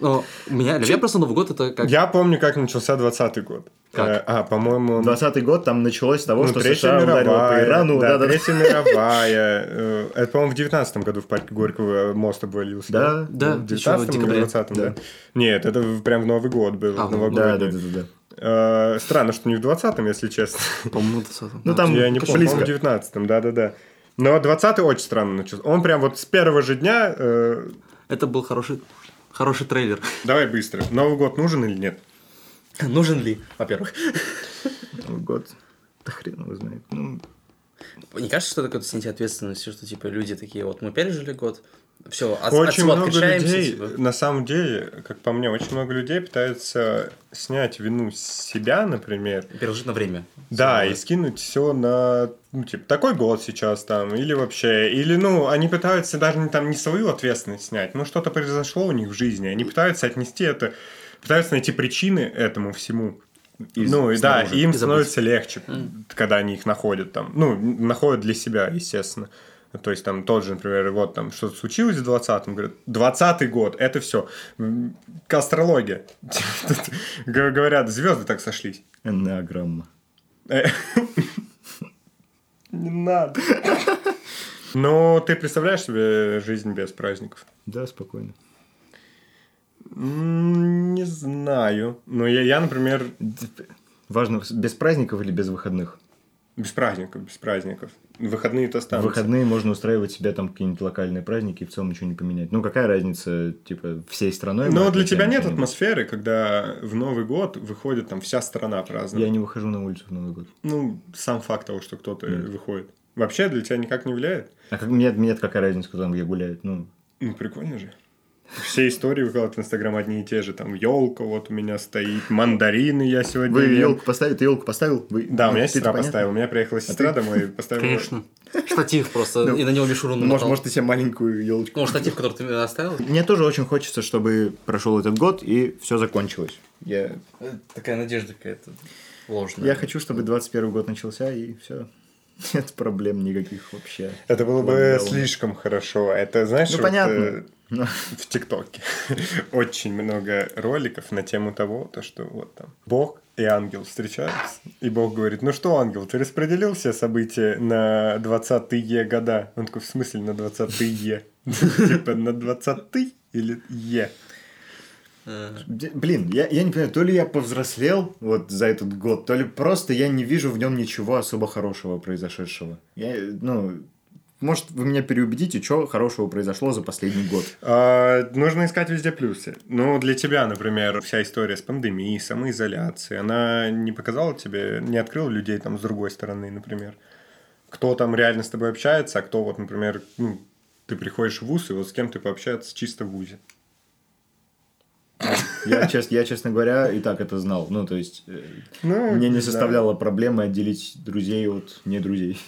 Но у меня, для меня просто Новый год это как... Я помню, как начался 20 год. Как? Э, А, по-моему... 20 год там началось с того, ну, что Третья США ударила по мировая, Ирану. да, Да-да-да. Третья мировая. э, Это, по-моему, в 19 году в парке Горького мост обвалился. Да, Да, В еще в 19 или декабре. 20 да. Да. Нет, это в- прям в Новый год был. А, в новогодний. Да, да, да, да, да. Э, Странно, что не в 20-м, если честно. По-моему, 20 Ну, там Я не помню, в 19-м, да-да-да. Но 20-й очень странно начался. Он прям вот с первого же дня... э, Это был хороший, хороший трейлер. Давай быстро. Новый год нужен или нет? Нужен ли, во-первых? Новый год. Да хрен его знает. Ну, Не кажется, что это какое-то снятие ответственности, что типа люди такие, вот мы пережили год, все, от, Очень много людей, типа. на самом деле, как по мне, очень много людей пытаются снять вину с себя, например, пережить на время. Да, и скинуть все на, ну, типа, такой год сейчас там, или вообще, или, ну, они пытаются даже не, там не свою ответственность снять, но что-то произошло у них в жизни, они пытаются отнести это, пытаются найти причины этому всему. Из- ну, и да, и им И становится легче, когда они их находят там, ну, находят для себя, естественно. То есть там тот же, например, вот там что-то случилось в 20-м, говорят, 20-й год, это все. Астрология. Тут г- Говорят, звезды так сошлись. энеограмма. Э, Не надо. Но ты представляешь себе жизнь без праздников? Да, спокойно. Не знаю. Но я, я, например, Важно, без праздников или без выходных? Без праздников, без праздников. Выходные-то останутся. выходные можно устраивать себе там какие-нибудь локальные праздники и в целом ничего не поменять. Ну, какая разница, типа, всей страной? Но для тебя нет атмосферы, когда в Новый год выходит там вся страна праздновать. Я не выхожу на улицу в Новый год. Ну, сам факт того, что кто-то Нет. выходит. Вообще для тебя никак не влияет? А как, мне, мне какая разница, кто там где гуляет? Ну, Ну, прикольно же. Все истории выкладывают в Инстаграм одни и те же. Там елка вот у меня стоит, мандарины я сегодня Вы ем. елку поставили? Ты елку поставил? Вы... Да, у меня Ну, ты-то сестра понятно. поставила. У меня приехала сестра домой и поставила. Конечно. Штатив просто, и на него мишуру Ну, Может, намотал. может, ты себе маленькую елочку. Ну, штатив, который ты мне оставил. Мне тоже очень хочется, чтобы прошел этот год и все закончилось. Я, Такая надежда какая-то ложная. я хочу, чтобы 21 год начался и все. Нет проблем никаких вообще. Это было бы слишком хорошо. Это, знаешь, Ну, вот, понятно. э, в ТикТоке очень много роликов на тему того, то, что вот там Бог и ангел встречаются, и Бог говорит, ну что, ангел, ты распределил все события на 20-е года? Он такой, в смысле на 20-е? Типа на 20 или е? Блин, я, я не понимаю, то ли я повзрослел вот за этот год, то ли просто я не вижу в нем ничего особо хорошего произошедшего. Я, ну, может, вы меня переубедите, что хорошего произошло за последний год. А, нужно искать везде плюсы. Ну, для тебя, например, вся история с пандемией, самоизоляцией, она не показала тебе, не открыла людей там с другой стороны, например? Кто там реально с тобой общается, а кто вот, например, ну, ты приходишь в ВУЗ, и вот с кем ты пообщаться чисто в ВУЗе. Я, чест- я, честно говоря, и так это знал. Ну, то есть, э, Ну, мне не да. составляло проблемы отделить друзей от не друзей.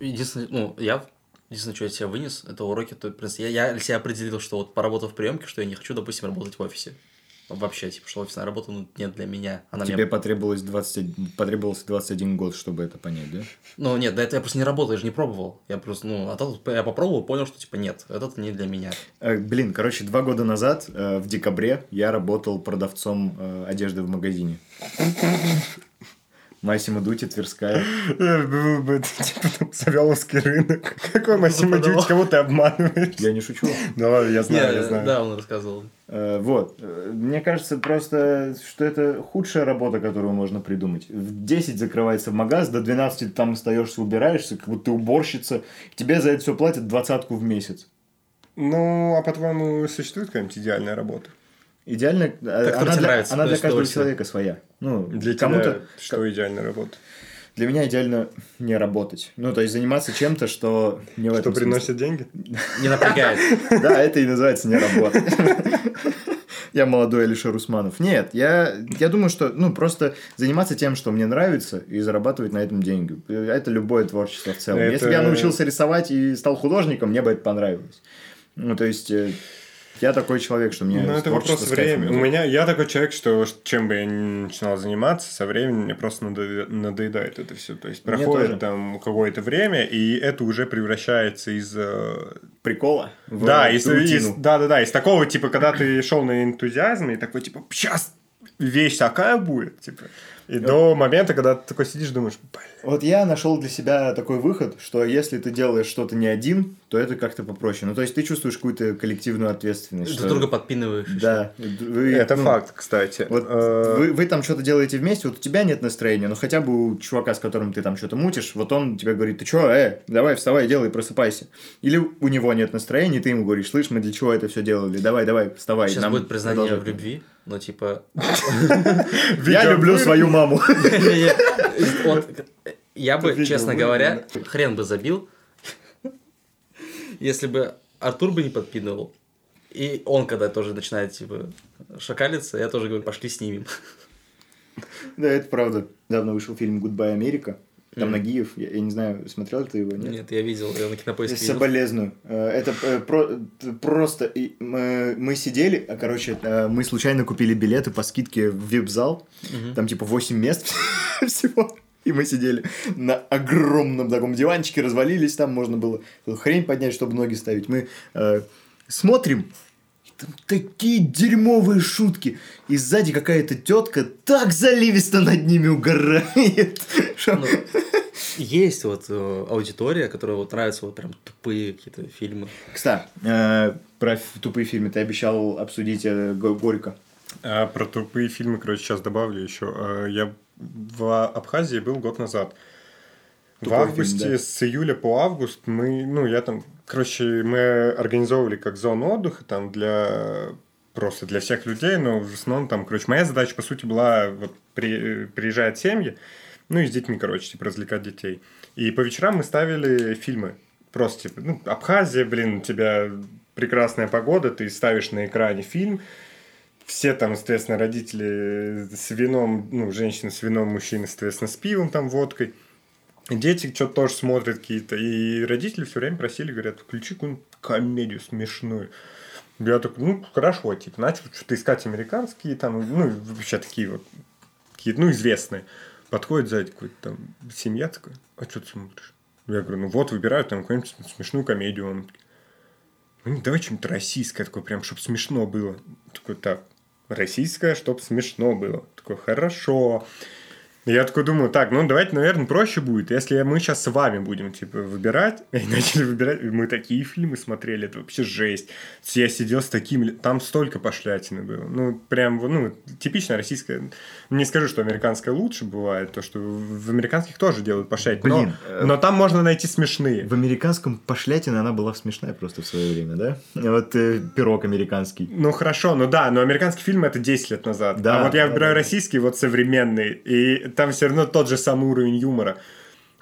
Единственное, ну, я единственное, что я себя вынес, это уроки. То, есть, я, я себя определил, что вот поработав в приемке, что я не хочу, допустим, работать в офисе. Вообще, типа, что офисная работа ну, нет для меня. Она Тебе мне... потребовалось 20, потребовался 21 год, чтобы это понять, да? Ну, нет, да это я просто не работал, я же не пробовал. Я просто, ну, а тут я попробовал, понял, что, типа, нет, это не для меня. Э, Блин, короче, два года назад, э, в декабре, я работал продавцом э, одежды в магазине. Массимо Дути, Тверская. Э, Был бы, типа, там, Савеловский рынок. Какой Массимо Дьюти, кого ты обманываешь? Я не шучу. Да ладно, я знаю, я знаю. Да, он рассказывал. Э, Вот. Э, Мне кажется просто, что это худшая работа, которую можно придумать. В 10 закрывается магаз, до 12 ты там остаешься, убираешься, как будто ты уборщица. Тебе за это все платят двадцатку в месяц. Ну, а по-твоему, существует какая-нибудь идеальная работа? Идеально, э, которая она, для, нравится, она то для каждого человека своя. Ну, Для кому-то, что идеальная работа? для меня идеально не работать. Ну, то есть заниматься чем-то, что не в Что этом смысле. приносит деньги? Не напрягает. Да, это и называется не работа. Я молодой Алишер Усманов. Нет, я, я думаю, что ну просто заниматься тем, что мне нравится, и зарабатывать на этом деньги. Это любое творчество в целом. Это- Если бы я научился рисовать и стал художником, мне бы это понравилось. Ну, то есть, э, я такой человек, что мне Ну, это вопрос времени. У меня, я такой человек, что чем бы я ни начинал заниматься, со временем мне просто надо- надоедает это все. То есть проходит там какое-то время, и это уже превращается из... э, Прикола. в Да, из, из- да, да, да, из такого, типа, когда ты шел на энтузиазме, и такой, типа, сейчас вещь такая будет, типа. И до момента, когда ты такой сидишь, думаешь, блин. Вот я нашел для себя такой выход, что если ты делаешь что-то не один, то это как-то попроще. Ну, то есть ты чувствуешь какую-то коллективную ответственность. Друг что- друга подпинываешь. Да. Вы, Это ну, факт, кстати. Вот Э, вы, вы там что-то делаете вместе, вот у тебя нет настроения, но хотя бы у чувака, с которым ты там что-то мутишь, вот он тебе говорит, ты чё, э, давай вставай, делай, просыпайся. Или у него нет настроения, и ты ему говоришь, слышь, мы для чего это все делали, давай, давай, вставай. Сейчас будет признание продолжать». в любви, но типа... Я люблю свою маму. Я бы, честно говоря, хрен бы забил, если бы Артур бы не подпинывал. И он, когда тоже начинает, типа, шакалиться, я тоже говорю, пошли снимем. Да, это правда. Недавно вышел фильм «Гудбай, Америка». Там. Нагиев, я, я не знаю, смотрел ты его, нет? Нет, я видел, я на кинопоиске. Соболезную. Э, Это э, про- т- просто... Мы, мы сидели, а, короче, э, мы случайно купили билеты по скидке в вип-зал. Мгм. Там типа 8 мест всего. И мы сидели на огромном таком диванчике, развалились, там можно было хрень поднять, чтобы ноги ставить. Мы э, смотрим, и там такие дерьмовые шутки. И сзади какая-то тетка так заливисто над ними угорает. Ну, Есть вот э, аудитория, которая вот нравится вот прям тупые какие-то фильмы. Кстати, э, про тупые фильмы ты обещал обсудить э, Го- Горько. А про тупые фильмы, короче, сейчас добавлю еще. А, Я в Абхазии был год назад. В Тупой фильм, августе, да. с июля по август мы, ну, я там, короче, мы организовывали как зону отдыха там для просто для всех людей, но в основном там, короче, моя задача, по сути, была, вот, при- приезжают семьи, ну, и с детьми, короче, типа, развлекать детей. И по вечерам мы ставили фильмы. Просто, типа, ну, Абхазия, блин, тебя прекрасная погода, ты ставишь на экране фильм, все там, соответственно, родители с вином, ну, женщины с вином, мужчины, соответственно, с пивом, там, водкой. Дети что-то тоже смотрят какие-то. И родители все время просили, говорят, включи какую-нибудь комедию смешную. Я такой, ну, хорошо, типа, начал что-то искать американские, там, ну, вообще такие вот, какие ну, известные. Подходит сзади какой-то там семья такая, а что ты смотришь? Я говорю, ну вот, выбираю там какую-нибудь смешную комедию. Он ну, давай что-нибудь российское, такое прям, чтобы смешно было. Такой, так, российское, чтобы смешно было. Такой, хорошо. Я такой думаю, так, ну давайте, наверное, проще будет, если мы сейчас с вами будем, типа, выбирать. И начали выбирать. И мы такие фильмы смотрели, это вообще жесть. Я сидел с таким... Там столько пошлятины было. Ну, прям, ну, типично российская. Не скажу, что американская лучше бывает, то, что в американских тоже делают пошлятины. Блин, но, э, но там можно найти смешные. В американском пошлятина она была смешная просто в свое время, да? Вот э, пирог американский. Ну хорошо, ну да, но американский фильм это 10 лет назад. Да, а вот я да, выбираю да. российский, вот современный. И там все равно тот же самый уровень юмора.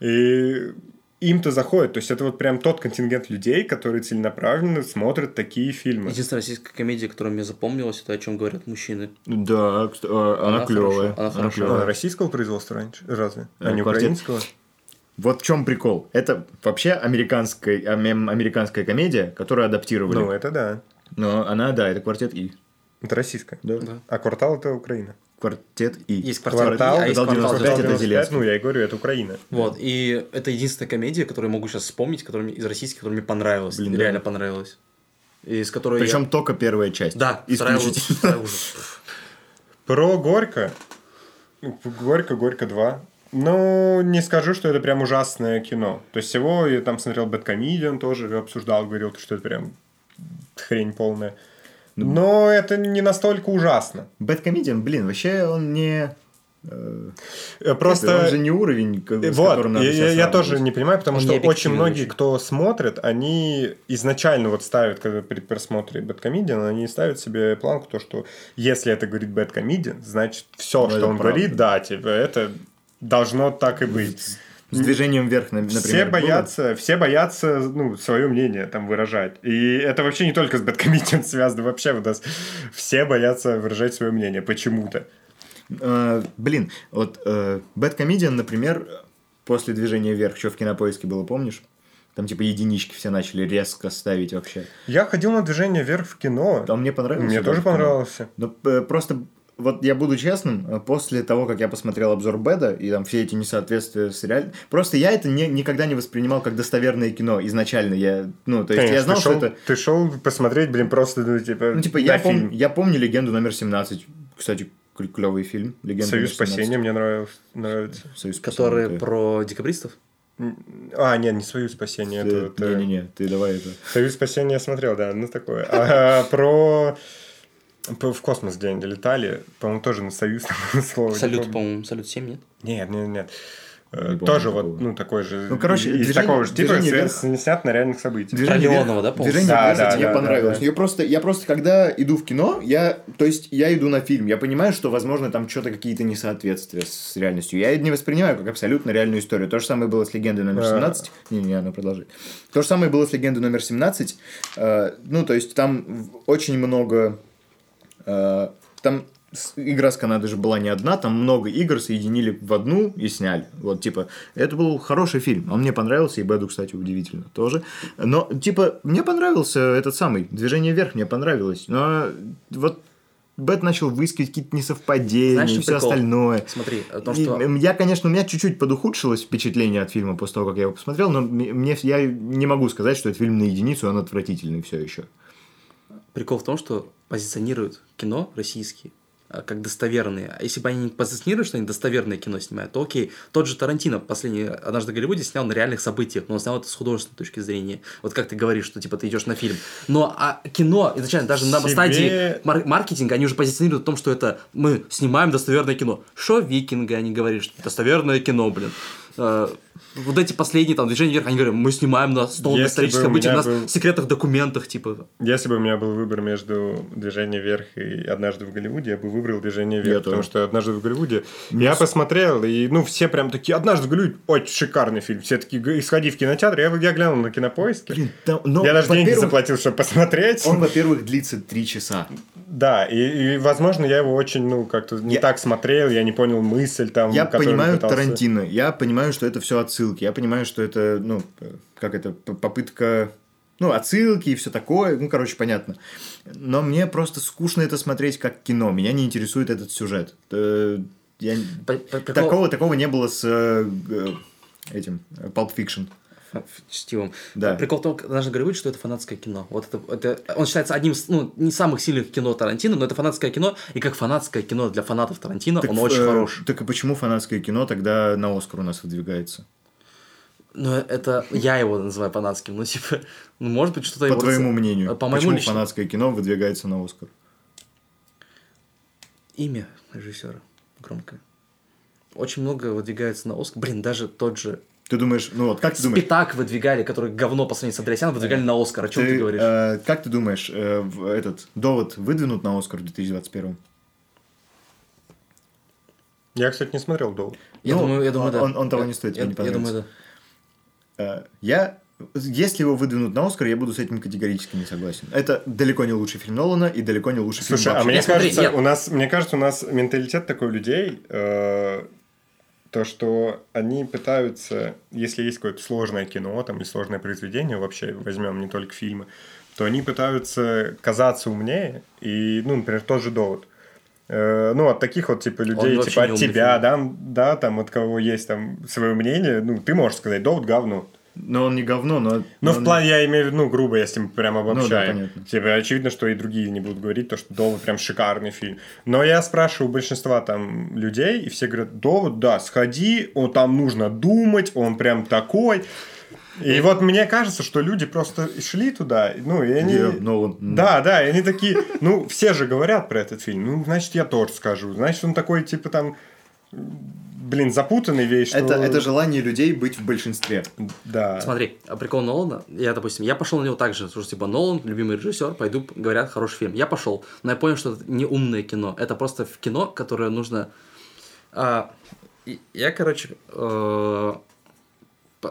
И им-то заходит. То есть это вот прям тот контингент людей, которые целенаправленно смотрят такие фильмы. Единственная российская комедия, которая мне запомнилась, это о чем говорят мужчины. Да, а, она, Она клевая. хорошо, она хорошо. А, клевая. российского производства раньше? Разве? Э, А не «Квартет». украинского? Вот в чем прикол. Это вообще американская, ам- американская комедия, которую адаптировали. Ну, это да. Но она, да, это квартет И. Это российская. Да. Да. А квартал это Украина. Квартет И. Есть квартал, Квартал, а есть квартал квартал 95 это 95. Зеленский. Ну, я и говорю, это Украина. Вот, и это единственная комедия, которую я могу сейчас вспомнить, которая мне, из российских, которая мне понравилась. Блин, да. реально понравилась. И из которой Причем я... только первая часть. Да, исключительно. вторая уже. Про Горько. Горько, Горько 2. Ну, не скажу, что это прям ужасное кино. То есть его я там смотрел Бэткомедиан тоже, обсуждал, говорил, что это прям хрень полная. Но это не настолько ужасно. Бэткомедиан, блин, вообще он не... э, Э, Просто... Он же не уровень, с Вот, которым надо я, я- тоже не понимаю, потому Он что очень многие, очень. кто смотрит, они изначально вот ставят, когда при просмотре Бэткомедиан, они ставят себе планку, то, что если это говорит Бэткомедиан, значит, все, Ну, что это он правда. говорит, да, типа, это должно так и быть. С движением вверх, на- например. все было? боятся, все боятся, ну, свое мнение там выражать. И это вообще не только с Бэткомедиан связано, вообще у нас все боятся выражать свое мнение почему-то. Э, блин, вот э, Бэткомедиан, например, после движения вверх, что в кинопоиске было, помнишь? Там типа единички все начали резко ставить вообще. Я ходил на движение вверх в кино. А мне понравилось. Мне тоже кино. понравился. Ну, э, просто, вот я буду честным, э, после того, как я посмотрел обзор Беда, и там все эти несоответствия с реаль... Просто я это не, никогда не воспринимал как достоверное кино изначально. Я, ну, то есть я Конечно, знал, ты что шел, это... Ты шел посмотреть, блин, просто, ну, типа, Ну, типа, я, фильм. пом- я помню «Легенду номер 17». Кстати, клевый фильм. «Легенда Союз номер 17». спасения мне нравился, нравится. Союз Которые спасения. про декабристов? А, нет, не Союз спасения, Ты- это, это- Не-не-не, ты давай это... Союз спасения я смотрел, да, ну такое. А про про- в космос, где они летали, по-моему, тоже на Союз там слово. Салют, по-моему, Салют 7, нет? Нет, нет, нет. Э, Не Тоже такого. вот, ну, такой же. Ну, короче, из движение- такого же типа, движение свя- вверх- с- снят на реальных событиях. Движение Леонова, да, по-моему? Движение Да, вверх, да, кстати, мне да, понравилось. да, Я просто, я просто, когда иду в кино, я, то есть, я иду на фильм, я понимаю, что, возможно, там что-то какие-то несоответствия с реальностью. Я это не воспринимаю как абсолютно реальную историю. То же самое было с легендой номер Да. 17. Не-не, ну продолжи. То же самое было с легендой номер 17. Э, ну, то есть, там очень много... э, там игра с Канадой же была не одна, там много игр соединили в одну и сняли. Вот, типа, это был хороший фильм. Он мне понравился, и Бэду, кстати, удивительно тоже. Но, типа, мне понравился этот самый «Движение вверх», мне понравилось. Но вот Бэт начал выискивать какие-то несовпадения Знаешь, и все прикол? остальное. Смотри, о том, И, что... м, Я, конечно, у меня чуть-чуть подухудшилось впечатление от фильма после того, как я его посмотрел, но мне я не могу сказать, что это фильм на единицу, он отвратительный все еще. Прикол в том, что позиционируют кино российские а, как достоверные. А если бы они не позиционируют, что они достоверное кино снимают, то окей. Тот же Тарантино последний «Однажды в Голливуде» снял на реальных событиях, но он снял это с художественной точки зрения. Вот как ты говоришь, что типа ты идешь на фильм. Но а кино изначально даже на Себе- стадии мар- маркетинга они уже позиционируют в том, что это мы снимаем достоверное кино. Шо викинга они говорят, что достоверное кино, блин. Э, вот эти последние там движения вверх, они говорят, мы снимаем на стол Если историческое событие, у нас был- в секретных документах, типа. Если бы у меня был выбор между «Движение вверх» и «Однажды в Голливуде», я бы выбрал «Движение вверх», Я потому тоже. что «Однажды в Голливуде» я посмотрел, и, ну, все прям такие «Однажды в Голливуде» очень шикарный фильм. Все такие «Г- «Сходи в кинотеатр». Я, я глянул на кинопоиске. Блин, там- но, я даже деньги заплатил, чтобы посмотреть. Он, во-первых, длится три часа. Да, и, и, возможно, я его очень, ну, как-то не Я- так смотрел, я не понял мысль там, Я понимаю пытался- Тарантино, я понимаю, что это все отсылки, я понимаю, что это, ну, как это, попытка, ну, отсылки и все такое, ну, короче, понятно. Но мне просто скучно это смотреть как кино, меня не интересует этот сюжет. Э, Я... Прикол- Такого, такого не было с э, э, этим, э, Pulp Fiction. Чтивом. Да. Прикол в том, даже говорит, что это фанатское кино. Вот это, это, он считается одним из, ну, не самых сильных кино Тарантино, но это фанатское кино, и как фанатское кино для фанатов Тарантино, Так, он очень э, хорош. Так и почему фанатское кино тогда на Оскар у нас выдвигается? Но это, я его называю фанатским, ну, типа, ну, может быть, что-то По его... твоему мнению, По моему почему личному- фанатское кино выдвигается на Оскар? Имя режиссера громкое. Очень много выдвигается на Оскар. Блин, даже тот же Ты думаешь, ну вот, как ты думаешь? Спитак выдвигали, который говно по сравнению с Андреасяном, выдвигали на Оскар. О чем ты, говоришь? э, как ты думаешь, э, в- этот довод выдвинут на Оскар в 2021? Я, кстати, не смотрел долго. я ну, думаю, я думаю, он- да. он- он того Я- не стоит, я, тебе не я думаю, да. Э, Я, если его выдвинут на Оскар, я буду с этим категорически не согласен. Это далеко не лучший фильм Нолана и далеко не лучший фильм Слушай, а мне Нет, смотри, кажется, нет. у нас, мне кажется, у нас менталитет такой у людей, э, то, что они пытаются, если есть какое-то сложное кино, там, или сложное произведение, вообще возьмем не только фильмы, то они пытаются казаться умнее, и, ну, например, тот же довод. Э, ну, от таких вот, типа, людей, вообще типа, от тебя, фильм. да, да, там, от кого есть там свое мнение, ну, ты можешь сказать, довод говно. Но он не говно, но... Ну, в он- плане, я имею в виду, ну, грубо, если мы прям обобщаем. понятно. Типа, очевидно, что и другие не будут говорить, то, что «Довод» прям шикарный фильм. Но я спрашиваю у большинства там людей, и все говорят, «Довод, да, сходи, он там нужно думать, он прям такой». И вот мне кажется, что люди просто шли туда, ну, и они... Где Нолан? Да, да, и они такие, ну, все же говорят про этот фильм, ну, значит, я тоже скажу. Значит, он такой, типа, там, блин, запутанный вещь. что- Это, это желание людей быть в большинстве. Да. Смотри, а прикол Нолана, я, допустим, я пошел на него так же, что, типа, Нолан, любимый режиссер, пойду, говорят, хороший фильм. Я пошел, но я понял, что это не умное кино, это просто кино, которое нужно... а, я, короче, э,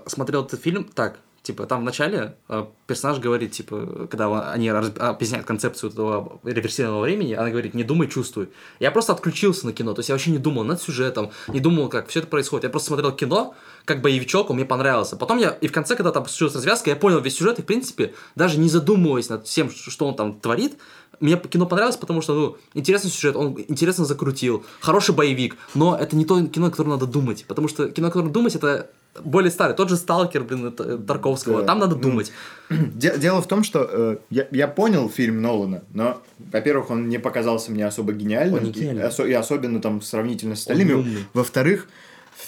смотрел этот фильм так, типа, там в начале э, персонаж говорит, типа, когда он- они объясняют концепцию этого реверсивного времени, она говорит, не думай, чувствуй. Я просто отключился на кино, то есть я вообще не думал над сюжетом, не думал, как все это происходит. Я просто смотрел кино, как боевичок, он мне понравился. Потом я, и в конце, когда там случилась развязка, я понял весь сюжет, и, в принципе, даже не задумываясь над всем, что он там творит, мне кино понравилось, потому что, ну, интересный сюжет, он интересно закрутил, хороший боевик, но это не то кино, о надо думать, потому что кино, о котором думать, это более старый, тот же Сталкер, блин, это, Тарковского, Да. там надо Ну, думать. Де- Дело в том, что э, я, я понял фильм Нолана, но, во-первых, он не показался мне особо гениальным, Он не и, гениальный. осо- и особенно там сравнительно с остальными. Во-вторых,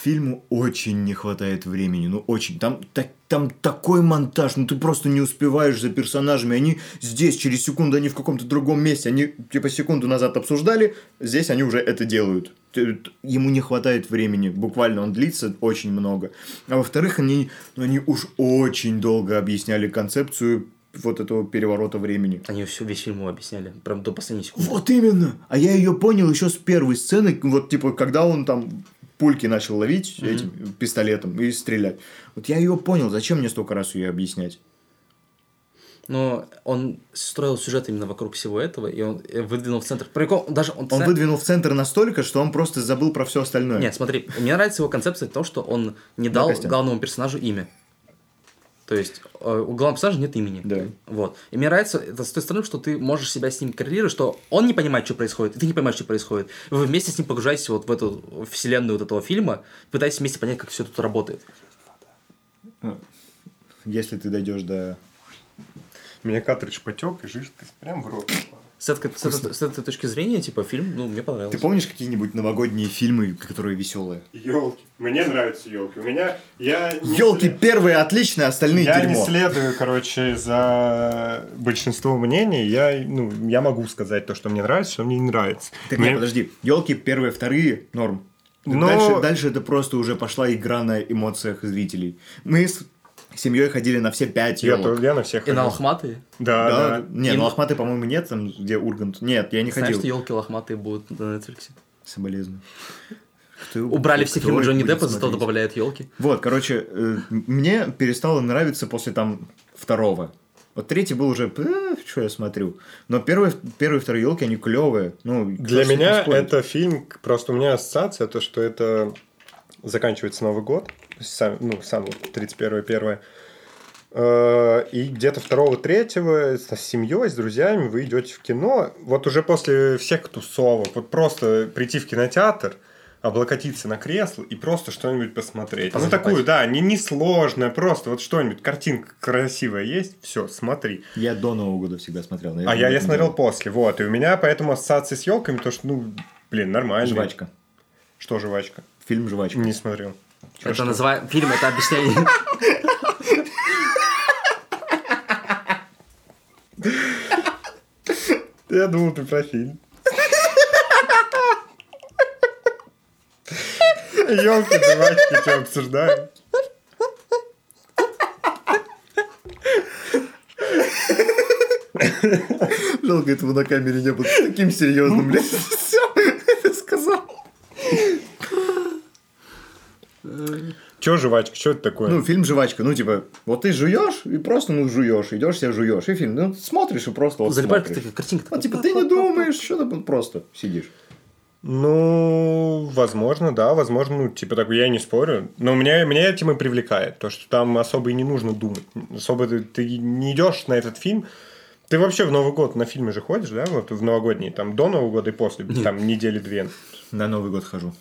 фильму очень не хватает времени, ну очень. Там, так- там такой монтаж, ну ты просто не успеваешь за персонажами. Они здесь, через секунду, они в каком-то другом месте. Они типа секунду назад обсуждали, здесь они уже это делают. Ему не хватает времени, буквально он длится очень много. А во-вторых, они, ну, они уж очень долго объясняли концепцию вот этого переворота времени. Они все, весь фильм объясняли, прям до последней секунды. Вот именно! А я ее понял еще с первой сцены, вот типа, когда он там пульки начал ловить этим пистолетом и стрелять. Вот я ее понял, зачем мне столько раз ее объяснять? Но он строил сюжет именно вокруг всего этого, и он э, выдвинул в центр. Прикол, даже он... Он выдвинул в центр настолько, что он просто забыл про все остальное. Нет, смотри, мне нравится его концепция в том, что он не Да, дал главному персонажу имя. То есть э, у главного персонажа нет имени. Да. Вот. И мне нравится это с той стороны, что ты можешь себя с ним коррелировать, что он не понимает, что происходит, и ты не понимаешь, что происходит. Вы вместе с ним погружаетесь вот в эту вселенную вот этого фильма, пытаетесь вместе понять, как все тут работает. Если ты дойдешь до... У меня картридж потек, и жидкость прям в рот. С этой, с этой- с этой точки зрения, типа, фильм, ну, мне понравился. Ты помнишь какие-нибудь новогодние фильмы, которые веселые? Елки. Мне нравятся елки. У меня я не Елки след- первые отличные, остальные Я не дерьмо. следую, короче, за большинством мнений. Я, ну, я могу сказать то, что мне нравится, что мне не нравится. Так Мне- нет, подожди. Елки первые, вторые норм. Но- Дальше, дальше это просто уже пошла игра на эмоциях зрителей. Мы с семьей ходили на все пять Я, елок. я на всех И на ходил. лохматые? Да, Да, да. не, Им- ну Ахматы, по-моему, нет, там, где Ургант. Нет, я не Знаешь, ходил. что елки лохматые будут на Netflix? Соболезную. Кто- Убрали все кто фильмы их Джонни Деппа, зато добавляют елки. Вот, короче, э, мне перестало нравиться после там второго. Вот третий был уже, что я смотрю. Но первые, первые и вторые елки, они клевые. Ну, Для меня это фильм, просто у меня ассоциация, то, что это заканчивается Новый год, сам, ну, сам вот 31 первое. Э, И где-то второго, третьего с семьей, с друзьями вы идете в кино. Вот уже после всех тусовок, вот просто прийти в кинотеатр, облокотиться на кресло и просто что-нибудь посмотреть. Ну, Позалипать. такую, да, не, не сложное, просто вот что-нибудь, картинка красивая есть, все, смотри. Я до Нового года всегда смотрел. А наверное, я, я это смотрел было. после, вот. И у меня поэтому ассоциации с елками, то что, ну, блин, нормально. Жвачка. Что жвачка? Фильм «Жвачка». Не смотрел. Чё, это называется... Фильм, это объяснение. Я думал, ты про фильм. Елки, жвачки, что обсуждаем? Жалко, этого на камере не было. Таким серьезным, блядь. Все, это сказал. Че жвачка? Что это такое? Ну, фильм «Жвачка». Ну, типа, вот ты жуешь и просто, ну, жуешь. Идешь себе жуешь. И фильм, ну, смотришь и просто вот Залипает смотришь. такая картинка. Вот, типа, ты не думаешь, что ты просто сидишь. Ну, возможно, да, возможно, ну, типа так, я не спорю. Но меня, меня этим и привлекает, то, что там особо и не нужно думать. Особо ты, ты не идешь на этот фильм. Ты вообще в Новый год на фильмы же ходишь, да, вот в новогодние, там до Нового года и после, там недели две. На Новый год хожу.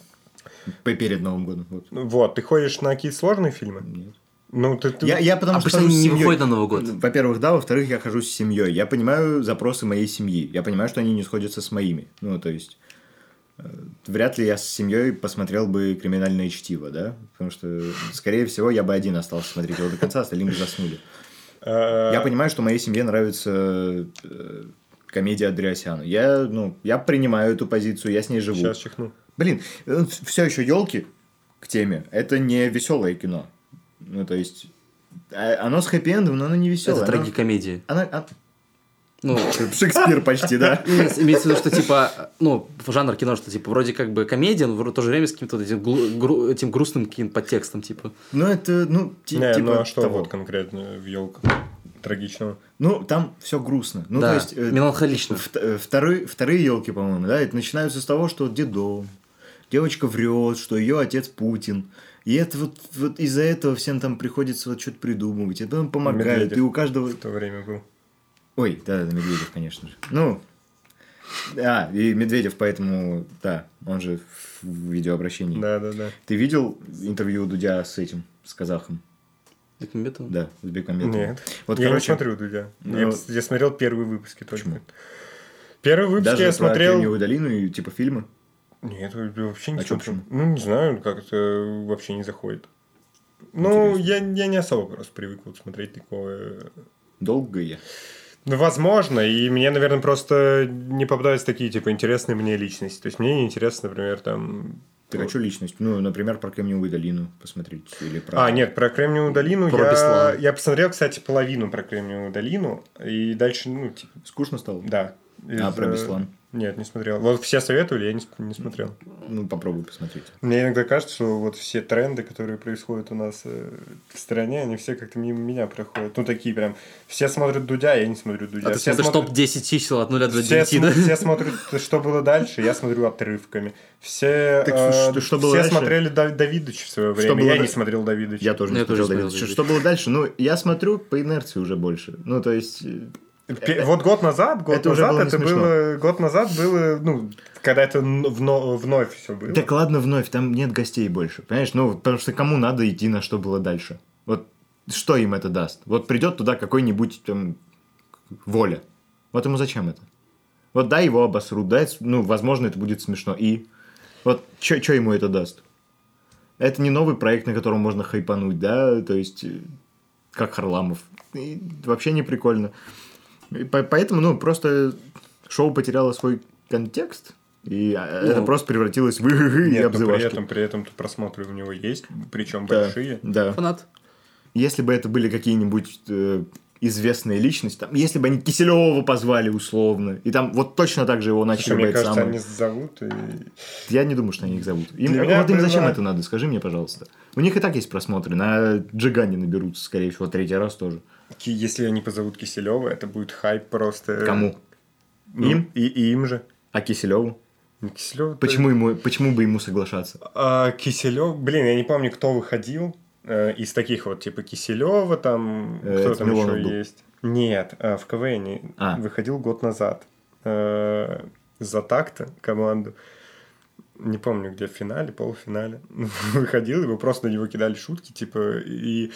Перед Новым годом. Вот. Вот, ты ходишь на какие сложные фильмы? Нет. Ну, ты, ты- Я, я потому что Обычно хожу они с не выходят на Новый год. Во-первых, да, во-вторых, я хожу с семьей. Я понимаю запросы моей семьи. Я понимаю, что они не сходятся с моими. Ну, то есть, э, вряд ли я с семьей посмотрел бы криминальное чтиво, да? Потому что, скорее всего, я бы один остался смотреть его до конца, остальные бы заснули. э, Я понимаю, что моей семье нравится э, комедия Андреасяна. Я, ну, я принимаю эту позицию, я с ней живу. Сейчас чихну. Блин, все еще елки к теме. Это не веселое кино. Ну, то есть, а- оно с хэппи-эндом, но оно не веселое. Это трагикомедия. Она, она- Ну, Шекспир почти, да? Имеется в виду, что типа, ну, жанр кино, что типа вроде как бы комедия, но в то же время с каким-то вот этим, гру- этим грустным каким-то подтекстом, типа. Ну, это, ну, ти- Не, типа ну а что того. вот конкретно в елках трагичного? Ну, там все грустно. Ну, да, то есть... э, меланхолично. э, вторые, вторые елки, по-моему, да, это начинаются с того, что дедом, девочка врет, что ее отец Путин. И это вот, вот из-за этого всем там приходится вот что-то придумывать. Это им помогает. Медведев. И у каждого... В то время был. Ой, да, да, Медведев, конечно же. Ну, а, и Медведев, поэтому, да, он же в видеообращении. Да, да, да. Ты видел интервью Дудя с этим, с казахом? Бекмамбетова? Да, с Бекмамбетовым. Нет. Вот, я короче, не смотрю Дудя. ну- Я, я смотрел первые выпуски только. Почему? Первые выпуски Даже я про смотрел. Кремниевую долину и типа фильмы. Нет, вообще не А смотрю. почему? Ну, не знаю, как-то вообще не заходит. Ну, я, я не особо просто привык вот смотреть такое. Долго я. Ну, возможно, и мне, наверное, просто не попадаются такие, типа, интересные мне личности. То есть, мне не интересно, например, там... Ты хочу личность. Ну, например, про Кремниевую долину посмотреть. Или про... А, нет, про Кремниевую долину Про я... Беслана. я посмотрел, кстати, половину про Кремниевую долину, и дальше, ну, типа, Скучно стало? да. А, Из, про э, Беслан? Нет, не смотрел. Вот все советовали, я не, не смотрел. Ну, попробуй посмотреть. Мне иногда кажется, что вот все тренды, которые происходят у нас э, в стране, они все как-то мимо меня проходят. Ну, такие прям... Все смотрят Дудя, я не смотрю Дудя. А ты все смотришь смотрят- топ-10 чисел от 0 до все, 9, да? см- все смотрят, что было дальше, я смотрю отрывками. Все, Так, э, что- что было все дальше? смотрели Дав- Давидыч в свое Что время. было Я не смотрел Давидыч. Я тоже Ну, не я тоже смотрел смотрел Давид. «Давид». Что было дальше? Ну, я смотрю по инерции уже больше. Ну, то есть... Вот год назад, год Это назад было это смешно. было, год назад было, ну, когда это вно- вновь все было. Так ладно, вновь, там нет гостей больше. Понимаешь? Ну, потому что кому надо идти на что было дальше? Вот что им это даст? Вот придет туда какой-нибудь там воля. Вот ему зачем это? Вот дай его обосрут, дай, ну, возможно, это будет смешно. И вот что ему это даст? Это не новый проект, на котором можно хайпануть, да, то есть, э, как Харламов. И вообще не прикольно. И по- поэтому, ну, просто шоу потеряло свой контекст, И а, это Ну. просто превратилось в и Нет, но при обзывашки. этом, при этом просмотры у него есть, причем Да, большие. Да. Фанат. Если бы это были какие-нибудь э, известные личности, там, если бы они Киселева позвали условно, и там вот точно так же его начали Слушай, бы мне это кажется, самое- они зовут и... Я не думаю, что они их зовут. Им, Для меня вот им было- зачем это надо? Скажи мне, пожалуйста. У них и так есть просмотры. На Джигане наберутся, скорее всего, третий раз тоже. Если они позовут Киселева, это будет хайп просто. Кому? Ну, Им? И, и им же. А Киселеву? Киселев. Почему, ему, почему бы ему соглашаться? А, Киселев, блин, я не помню, кто выходил э, из таких вот, типа Киселева, там, Э, кто это там Милонов еще был. есть. Нет, э, в КВН А. выходил год назад э, за такта команду. Не помню, где в финале, полуфинале. Выходил, его просто на него кидали шутки, типа, и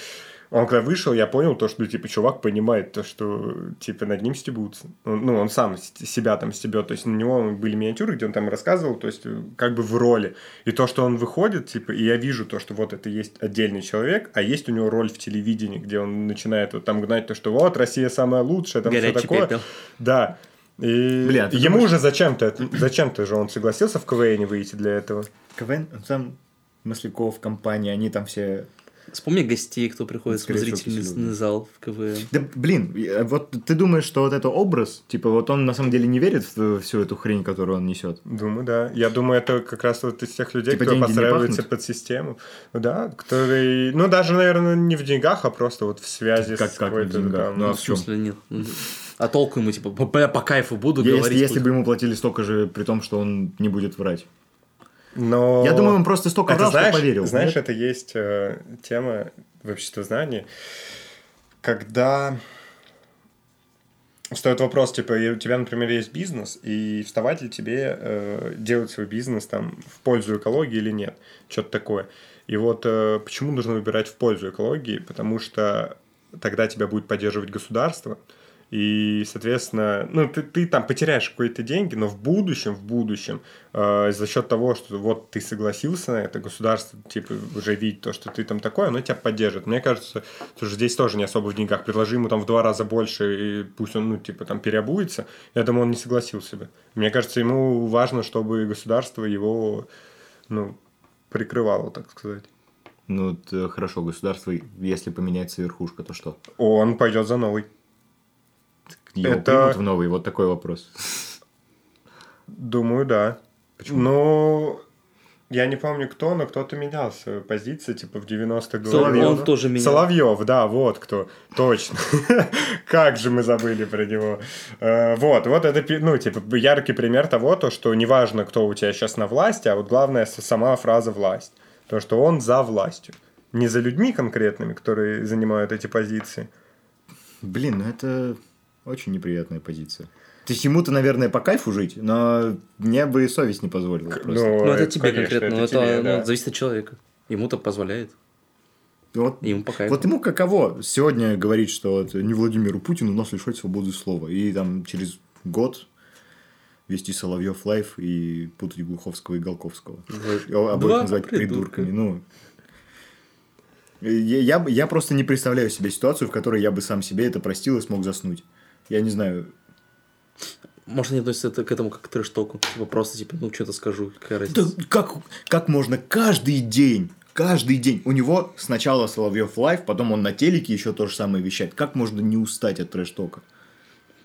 он когда вышел, я понял то, что, типа, чувак понимает то, что, типа, над ним стебутся. Он- Ну, он сам себя там стебет, то есть на него были миниатюры, где он там рассказывал, то есть э, как бы в роли. И то, что он выходит, типа, и я вижу то, что вот это есть отдельный человек, а есть у него роль в телевидении, где он начинает вот там гнать то, что вот, Россия самая лучшая, там все такое. пепел. Да. И Бля, ему думаешь- же зачем-то, зачем-то же он согласился в КВН выйти для этого. КВН, там Масляков, компания, они там все... Вспомни гостей, кто приходит в Скорее всего, зрительный да. зал в КВН. Да, блин, я- вот ты думаешь, что вот это образ, типа, вот он на самом деле не верит в всю эту хрень, которую он несет? Думаю, да. Я думаю, это как раз вот из тех людей, Типа кто подстраивается под систему. Да, который, ну, даже, наверное, не в деньгах, а просто вот в связи Как- с как в какой-то деньгах? там- Ну, а в в смысле нет? Ну, А толку ему, типа, по, по кайфу буду Если, говорить. если будет. бы ему платили столько же, при том, что он не будет врать. Но... Я думаю, он просто столько Это врал, знаешь, поверил. Знаешь, нет? это есть э, тема в обществознании, когда встает вопрос, типа, у тебя, например, есть бизнес, и вставать ли тебе э, делать свой бизнес там в пользу экологии или нет, что-то такое. И вот э, почему нужно выбирать в пользу экологии, потому что тогда тебя будет поддерживать государство, и, соответственно, ну, ты, ты там потеряешь какие-то деньги, но в будущем, в будущем, э, за счет того, что вот ты согласился на это, государство, типа, уже видит то, что ты там такое, оно тебя поддержит. Мне кажется, что здесь тоже не особо в деньгах. Предложи ему там в два раза больше, и пусть он, ну, типа, там переобуется. Я думаю, он не согласился бы. Мне кажется, ему важно, чтобы государство его, ну, прикрывало, так сказать. Ну, хорошо, государство, если поменяется верхушка, то что? Он пойдет за новый. Его Это- примут в новый? Вот такой вопрос. Думаю, да. Почему? Ну, я не помню кто, но кто-то менял свою позицию, типа в 90-х говорил. Соловьев. Тоже менял. Соловьев, да, вот кто. Точно. Как же мы забыли про него. Э, Вот, вот это, ну, типа, яркий пример того, то, что неважно, кто у тебя сейчас на власти, а вот главное сама фраза «власть». То, что он за властью. Не за людьми конкретными, которые занимают эти позиции. Блин, ну это очень неприятная позиция. То есть ему-то, наверное, по кайфу жить, но мне бы и совесть не позволила просто. Ну, это тебе конечно, конкретно, но это, тебе, ну, да. зависит от человека. Ему-то позволяет. Вот, Ему по кайфу. вот ему каково сегодня говорить, что вот не Владимиру Путину нас лишать свободы слова. И там через год вести Соловьев Live и путать Глуховского и Галковского. И Обоих Два называть придурка. придурками. Ну, я, я, я просто не представляю себе ситуацию, в которой я бы сам себе это простил и смог заснуть. Я не знаю, Может, они относятся это к этому как к trash talk у. Типа просто, типа, ну, что-то скажу, какая Да разница. как, как можно каждый день, каждый день, у него сначала Соловьев Live, потом он на телеке еще то же самое вещает. Как можно не устать от trash talk а?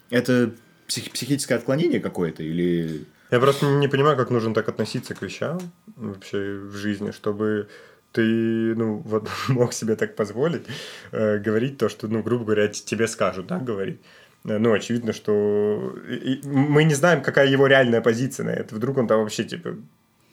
Это псих- психическое отклонение какое-то или... Я просто не понимаю, как нужно так относиться к вещам вообще в жизни, чтобы ты, ну, вот мог себе так позволить э, говорить то, что, ну, грубо говоря, тебе скажут, да, говорить. Э, Ну, очевидно, что и- и мы не знаем, какая его реальная позиция на это. Вдруг он там вообще, типа,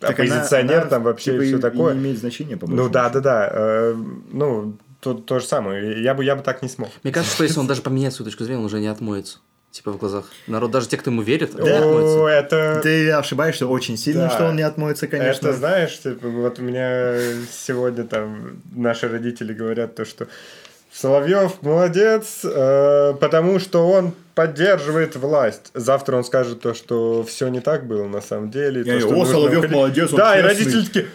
Так она- оппозиционер, она, там вообще типа, и- все и такое. не имеет значения, по Ну, да, да, да. э, ну, то, то же самое. Я бы, я бы так не смог. Мне кажется, что если он даже поменяет свою точку зрения, он уже не отмоется. Типа в глазах. Народ, даже те, кто ему верит, не отмоется. О, это... Ты ошибаешься очень сильно, Да. что он не отмоется, конечно. Это знаешь, типа, вот у меня сегодня там наши родители говорят то, что Соловьев молодец, э, потому что он поддерживает власть. Завтра он скажет то, что все не так было на самом деле. то, Не, что о, Соловьев уходить. молодец, он Да, и честный. родители такие,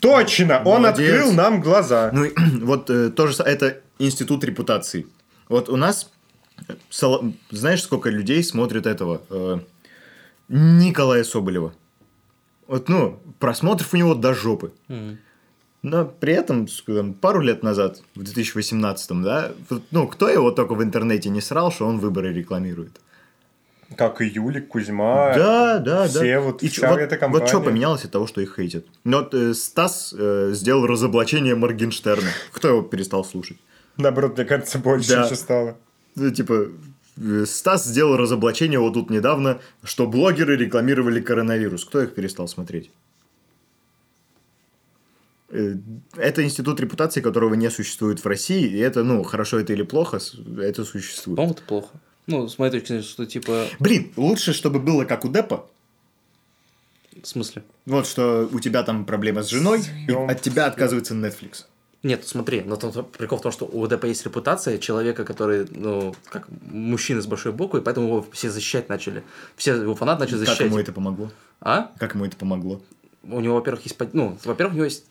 точно, он Молодец. открыл нам глаза. Ну, и вот э, тоже это институт репутации. Вот у нас, э, Соло- знаешь, сколько людей смотрят этого? э, Николая Соболева. Вот, ну, просмотров у него до жопы. Мгм. Но при этом там, пару лет назад, в 2018, да, вот, ну, кто его только в интернете не срал, что он выборы рекламирует. Как и Юлик, Кузьма. да, да, все да. вот, И вся вот, эта вот компания. что поменялось от того, что их хейтят? Ну, вот э, Стас э, сделал разоблачение Моргенштерна. Кто его перестал слушать? Наоборот, мне кажется, больше Да. еще стало. Ну, типа, э, Стас сделал разоблачение вот тут недавно, что блогеры рекламировали коронавирус. Кто их перестал смотреть? Э, Это институт репутации, которого не существует в России, и это, ну, хорошо это или плохо, это существует. По-моему, это плохо. Ну, с моей точки зрения, что типа... Блин, лучше, чтобы было как у Депа, В смысле? вот что у тебя там проблема с женой, и от тебя отказывается Netflix. Нет, смотри, но там прикол в том, что у УДП есть репутация человека, который, ну, как мужчина с большой буквы, и поэтому его все защищать начали. Все его фанаты начали Как защищать. ему это помогло? А? Как ему это помогло? У него, во-первых, есть... Ну, во-первых, у него есть...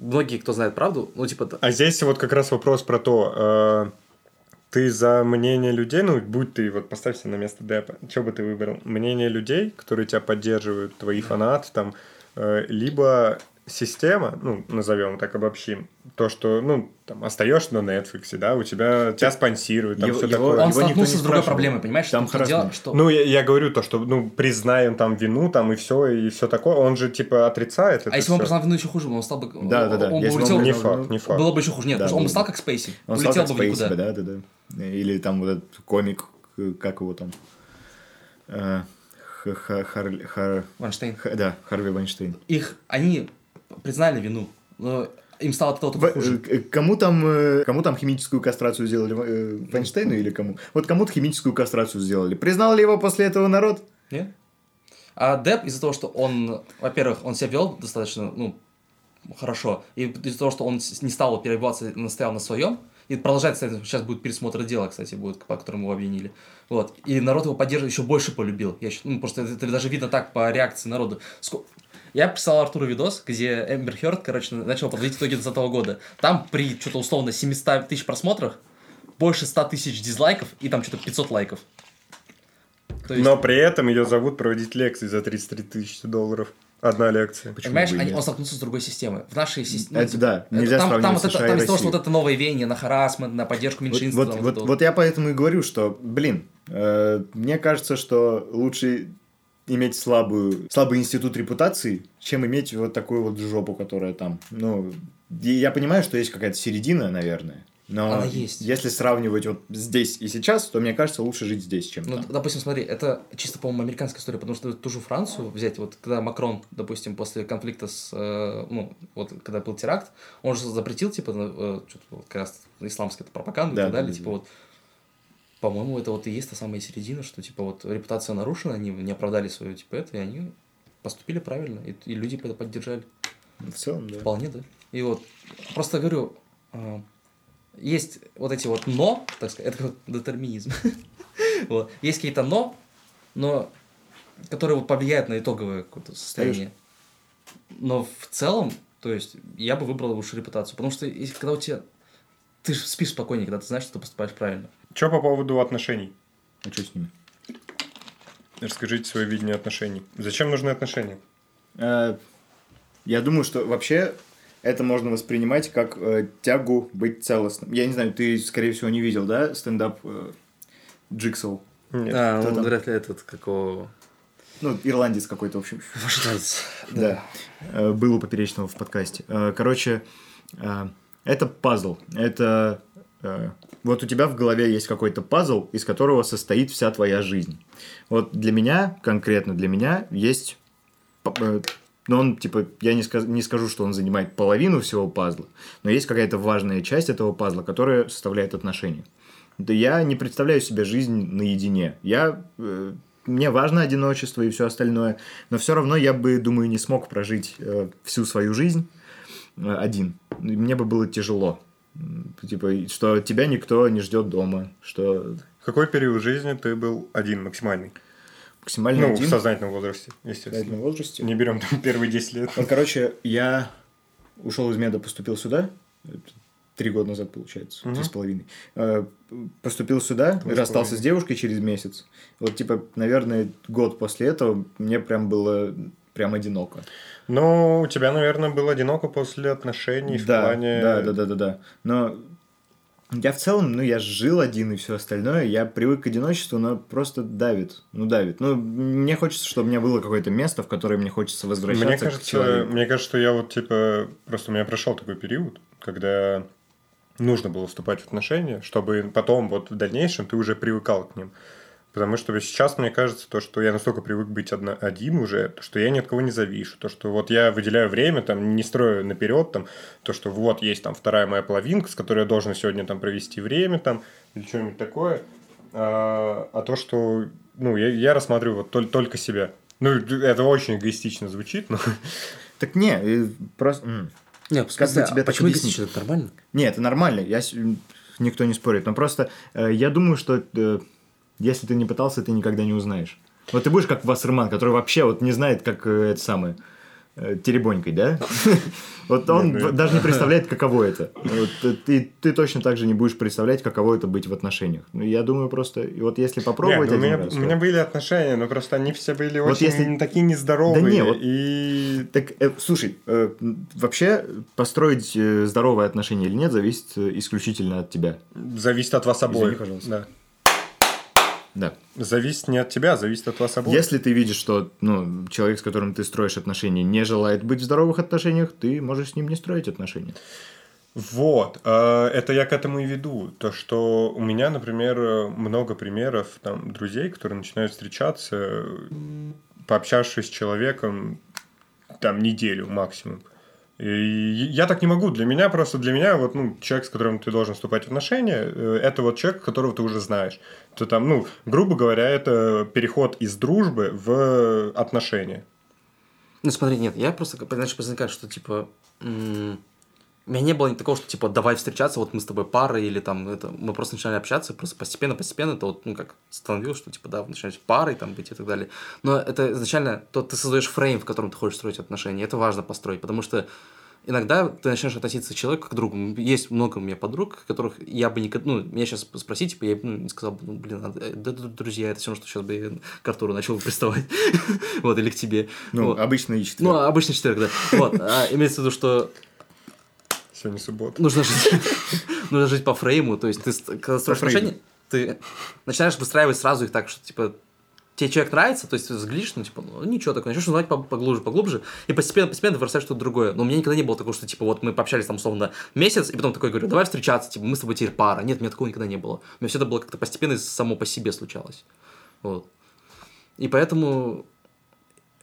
Многие, кто знает правду, ну, типа... А здесь вот как раз вопрос про то, э, ты за мнение людей, ну, будь ты, вот поставь себя на место Депа, что бы ты выбрал? Мнение людей, которые тебя поддерживают, твои фанаты, там, э, либо система, ну, назовем так, обобщим, то, что, ну, там, остаешься на Netflix, да, у тебя, тебя спонсируют, там Его- все его- такое. Он никто столкнулся с другой проблемой, понимаешь? Там и дело, что... Ну, я, я говорю то, что, ну, признаем там вину, там, и все, и все такое. Он же, типа, отрицает это а если бы он признал вину еще хуже, он стал бы... Да, да, да. Он бы Если бы улетел... Не факт, не факт. Было бы еще хуже. Нет, Да, потому что он бы стал как Спейси. Он стал улетел как бы Спейси, никуда. да, да, да. Или там вот этот комик, как его там? Э, Хар- Хар- Вайнштейн. Х- Да, Харви Вайнштейн. Их... Они признали вину, но им стало только В- хуже. э, Кому там, э, кому там химическую кастрацию сделали? э, Вайнштейну или кому? Вот кому-то химическую кастрацию сделали. Признал ли его после этого народ? Нет? А Деп из-за того, что он, во-первых, он себя вел достаточно, ну, хорошо, и из-за того, что он не стал перебиваться, настоял на своем, и продолжает, кстати, сейчас будет пересмотр дела, кстати, будет, по которому его обвинили. Вот. И народ его поддерживает, еще больше полюбил. Я ну, просто это, даже видно так по реакции народа. Ско- Я писал Артуру видос, где Эмбер Хёрд, короче, начал подводить итоги 2020 года. Там при что-то условно 700 тысяч просмотрах больше 100 тысяч дизлайков и там что-то 500 лайков. То есть- Но при этом ее зовут проводить лекции за 33 тысячи долларов. Одна лекция. Почему Понимаешь, они- он столкнулся с другой системой. В нашей системе... Это да, нельзя там, там, сравнивать вот это, там из-за того, что вот это новое веяние на харасмент, на поддержку Вот, меньшинств. вот, там вот, это вот. вот я поэтому и говорю, что, блин, э, мне кажется, что лучше иметь слабую, слабый институт репутации, чем иметь вот такую вот жопу, которая там. Ну, я понимаю, что есть какая-то середина, наверное. Но Она есть. если сравнивать вот здесь и сейчас, то мне кажется, лучше жить здесь, чем Ну, там. допустим, смотри, это чисто, по-моему, американская история, потому что ту же Францию взять, вот когда Макрон, допустим, после конфликта с, э, ну, вот когда был теракт, он же запретил, типа, э, что-то вот как раз исламская пропаганда Да, и так да, далее, да, типа да. вот, по-моему, это вот и есть та самая середина, что, типа, вот репутация нарушена, они не оправдали свою, типа, это, и они поступили правильно, и, и люди это поддержали. В целом, да. Вполне, да. И вот, просто говорю, а, есть вот эти вот но, так сказать, это как детерминизм. Вот. Есть какие-то но, но которые вот повлияют на итоговое какое-то состояние. Но в целом, то есть, я бы выбрал лучше репутацию. Потому что если, когда у тебя... Ты же спишь спокойнее, когда ты знаешь, что ты поступаешь правильно. Что по поводу отношений? А что с ними? Расскажите свое видение отношений. Зачем нужны отношения? Э, Я думаю, что вообще это можно воспринимать как э, тягу быть целостным. Я не знаю, ты, скорее всего, не видел, да, стендап э, Джиксел? Нет. а, кто ну, там? вряд ли этот, какого... Ну, ирландец какой-то, в общем. Вождец. Да. Э, Был у Поперечного в подкасте. Э, Короче, это пазл. Это... э, Вот у тебя в голове есть какой-то пазл, из которого состоит вся твоя жизнь. Вот для меня, конкретно для меня, есть... э, Ну, он, типа, я не, сказ- не скажу, что он занимает половину всего пазла, но есть какая-то важная часть этого пазла, которая составляет отношения. Да я не представляю себе жизнь наедине. Я, э, мне важно одиночество и все остальное, но все равно я бы, думаю, не смог прожить всю свою жизнь один. Мне бы было тяжело. Типа, что тебя никто не ждет дома, что Какой период жизни ты был один максимальный? максимально Ну, один в сознательном возрасте, в естественно. сознательном возрасте. Не берем там первые 10 лет. Вот, короче, я ушел из меда, поступил сюда. Три года назад, получается. Три с половиной. Э, Поступил сюда, Два с расстался половиной. с девушкой через месяц. Вот, типа, наверное, год после этого мне прям было прям одиноко. Ну, у тебя, наверное, было одиноко после отношений в да, плане... да, да, да, да, да. Но я в целом, ну, я жил один и все остальное, я привык к одиночеству, но просто давит, ну, давит. Ну, мне хочется, чтобы у меня было какое-то место, в которое мне хочется возвращаться Мне кажется, мне кажется, что я вот типа просто у меня прошел такой период, когда нужно было вступать в отношения, чтобы потом вот в дальнейшем ты уже привыкал к ним. Потому что сейчас мне кажется, то, что я настолько привык быть одно, один уже, то, что я ни от кого не завишу, то, что вот я выделяю время, там, не строю наперед, там, то, что вот есть там вторая моя половинка, с которой я должен сегодня там провести время, там, или что-нибудь такое, а, а то, что, ну, я, я рассматриваю вот только, только себя. Ну, это очень эгоистично звучит, но... Так не, э, просто... Не, Как бы пускай, тебе так почему объяснить? эгоистично? Это нормально? Не, это нормально, я, никто не спорит, но просто э, я думаю, что э, если ты не пытался, ты никогда не узнаешь. Вот ты будешь как Вассерман, который вообще вот не знает, как э, это самое, э, теребонькой, да? Вот он Нет, ну, даже не представляет, каково это. Ты точно так же не будешь представлять, каково это быть в отношениях. Ну, я думаю, просто, и вот если попробовать Нет, ну, у, меня, были отношения, но просто они все были очень если- такие нездоровые. Да не, вот- И Так, э, слушай, вообще построить здоровые отношения или нет, зависит исключительно от тебя. зависит от вас обоих. Пожалуйста. Да. Зависит не от тебя, зависит от вас обоих. Если ты видишь, что ну, человек, с которым ты строишь отношения, не желает быть в здоровых отношениях, ты можешь с ним не строить отношения. Вот, э, это я к этому и веду. То, что у меня, например, много примеров там друзей, которые начинают встречаться, пообщавшись с человеком там неделю максимум. Я так не могу. Для меня просто для меня вот ну человек, с которым ты должен вступать в отношения, э, это вот человек, которого ты уже знаешь. То там, ну, грубо говоря, это переход из дружбы в отношения. Ну, смотри, нет, я просто иначе возникает, что, типа, у меня не было ни такого, что, типа, давай встречаться, вот мы с тобой пара, или там, это, мы просто начинали общаться, просто постепенно-постепенно, это вот, ну, как становилось, что, типа, да, вы начинаете парой там быть и так далее. Но это изначально, то ты создаешь фрейм, в котором ты хочешь строить отношения, это важно построить, потому что иногда ты начинаешь относиться к человеку к другу. Есть много у меня подруг, которых я бы никогда... Ну, меня сейчас спросить, типа, я бы ну, не сказал, ну, блин, а, э, да, друзья, это все равно, что сейчас бы я к Артуру начал приставать. Вот, или к тебе. Ну, Вот. обычно и четверг. Ну, обычно четверг, да. Вот. А имеется в виду, что Сегодня суббота. нужно жить, нужно жить по фрейму. То есть ты, когда строишь отношения, ты начинаешь выстраивать сразу их так, что, типа, тебе человек нравится, то есть ты взглядишь, ну, типа, ну, ничего такого, начнешь узнавать по- поглубже, поглубже, и постепенно, постепенно ты вырастаешь что-то другое. Но у меня никогда не было такого, что, типа, вот мы пообщались там, условно, месяц, и потом такой говорю, давай встречаться, типа, мы с тобой теперь пара. Нет, у меня такого никогда не было. У меня все это было как-то постепенно и само по себе случалось. Вот. И поэтому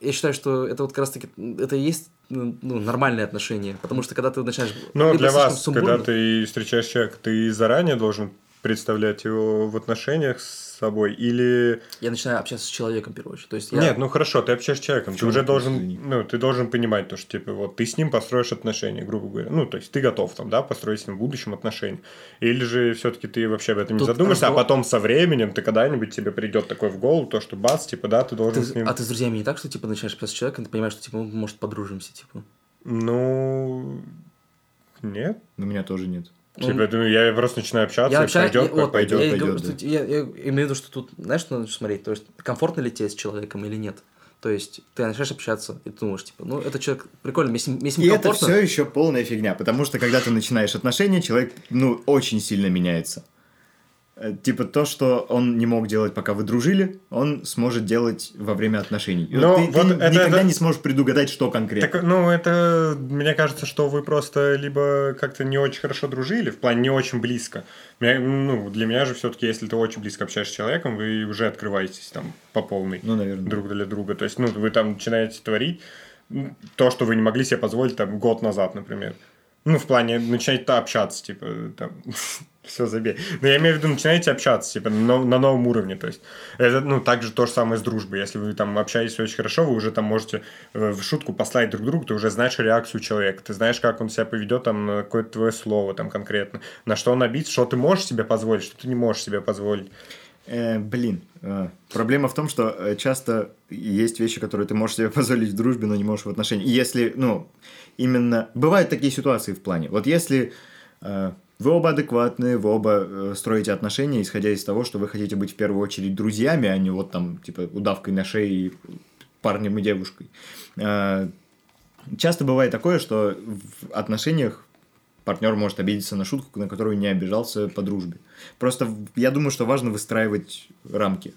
я считаю, что это вот как раз-таки, это и есть ну, нормальные отношения, потому что когда ты начинаешь... Но либо для вас, сумбурно- когда ты встречаешь человека, ты заранее должен представлять его в отношениях с собой или... Я начинаю общаться с человеком, в первую очередь. То есть я... Нет, ну хорошо, ты общаешься с человеком, ты уже должен, ну, ты должен понимать то, что, типа, вот, ты с ним построишь отношения, грубо говоря. Ну, то есть, ты готов там, да, построить с ним в будущем отношения. Или же все-таки ты вообще об этом не Тут задумаешься, а разговор- потом со временем ты когда-нибудь тебе придет такой в голову, то, что бац, типа, да, ты должен Ты- с ним... А ты с друзьями не так, что типа начинаешь общаться с человеком, ты понимаешь, что типа, мы, может, подружимся, типа. Ну, нет. У меня тоже нет. Типа, ну, я просто начинаю общаться, Я общаюсь, пойдет, я- вот, пойдет, я, пойдет. говорю, да. я, я имею в виду, что тут, знаешь, что нужно смотреть? То есть, комфортно ли тебе с человеком или нет? То есть, ты начинаешь общаться, и ты думаешь, типа, ну, этот человек прикольный, мне с ним, мне с ним И это комфортно. все еще полная фигня, потому что когда ты начинаешь отношения, человек, ну, очень сильно меняется. Э, Типа то, что он не мог делать, пока вы дружили, он сможет делать во время отношений. Но вот ты, вот ты это- никогда это- не сможешь предугадать, что конкретно. Так, ну, это, мне кажется, что вы просто либо как-то не очень хорошо дружили, в плане не очень близко. Меня- ну, для меня же все-таки, если ты очень близко общаешься с человеком, вы уже открываетесь там по полной Ну, наверное. друг для друга. То есть, ну, вы там начинаете творить то, что вы не могли себе позволить там год назад, например. Ну, в плане, начинаете общаться, типа, там, все забей. Но я имею в виду, начинаете общаться, типа, на, на новом уровне, то есть. Это, ну, также то же самое с дружбой. Если вы там общаетесь очень хорошо, вы уже там можете э, в шутку послать друг другу, ты уже знаешь реакцию человека, ты знаешь, как он себя поведет там на какое-то твое слово там конкретно, на что он обидится, что ты можешь себе позволить, что ты не можешь себе позволить. Э, блин, э, проблема в том, что э, часто есть вещи, которые ты можешь себе позволить в дружбе, но не можешь в отношениях. И если, ну, именно... Бывают такие ситуации в плане. Вот если э, вы оба адекватные, вы оба э, строите отношения, исходя из того, что вы хотите быть в первую очередь друзьями, а не вот там, типа, удавкой на шее и парнем и девушкой. Э, Часто бывает такое, что в отношениях партнер может обидеться на шутку, на которую не обижался по дружбе. Просто я думаю, что важно выстраивать рамки,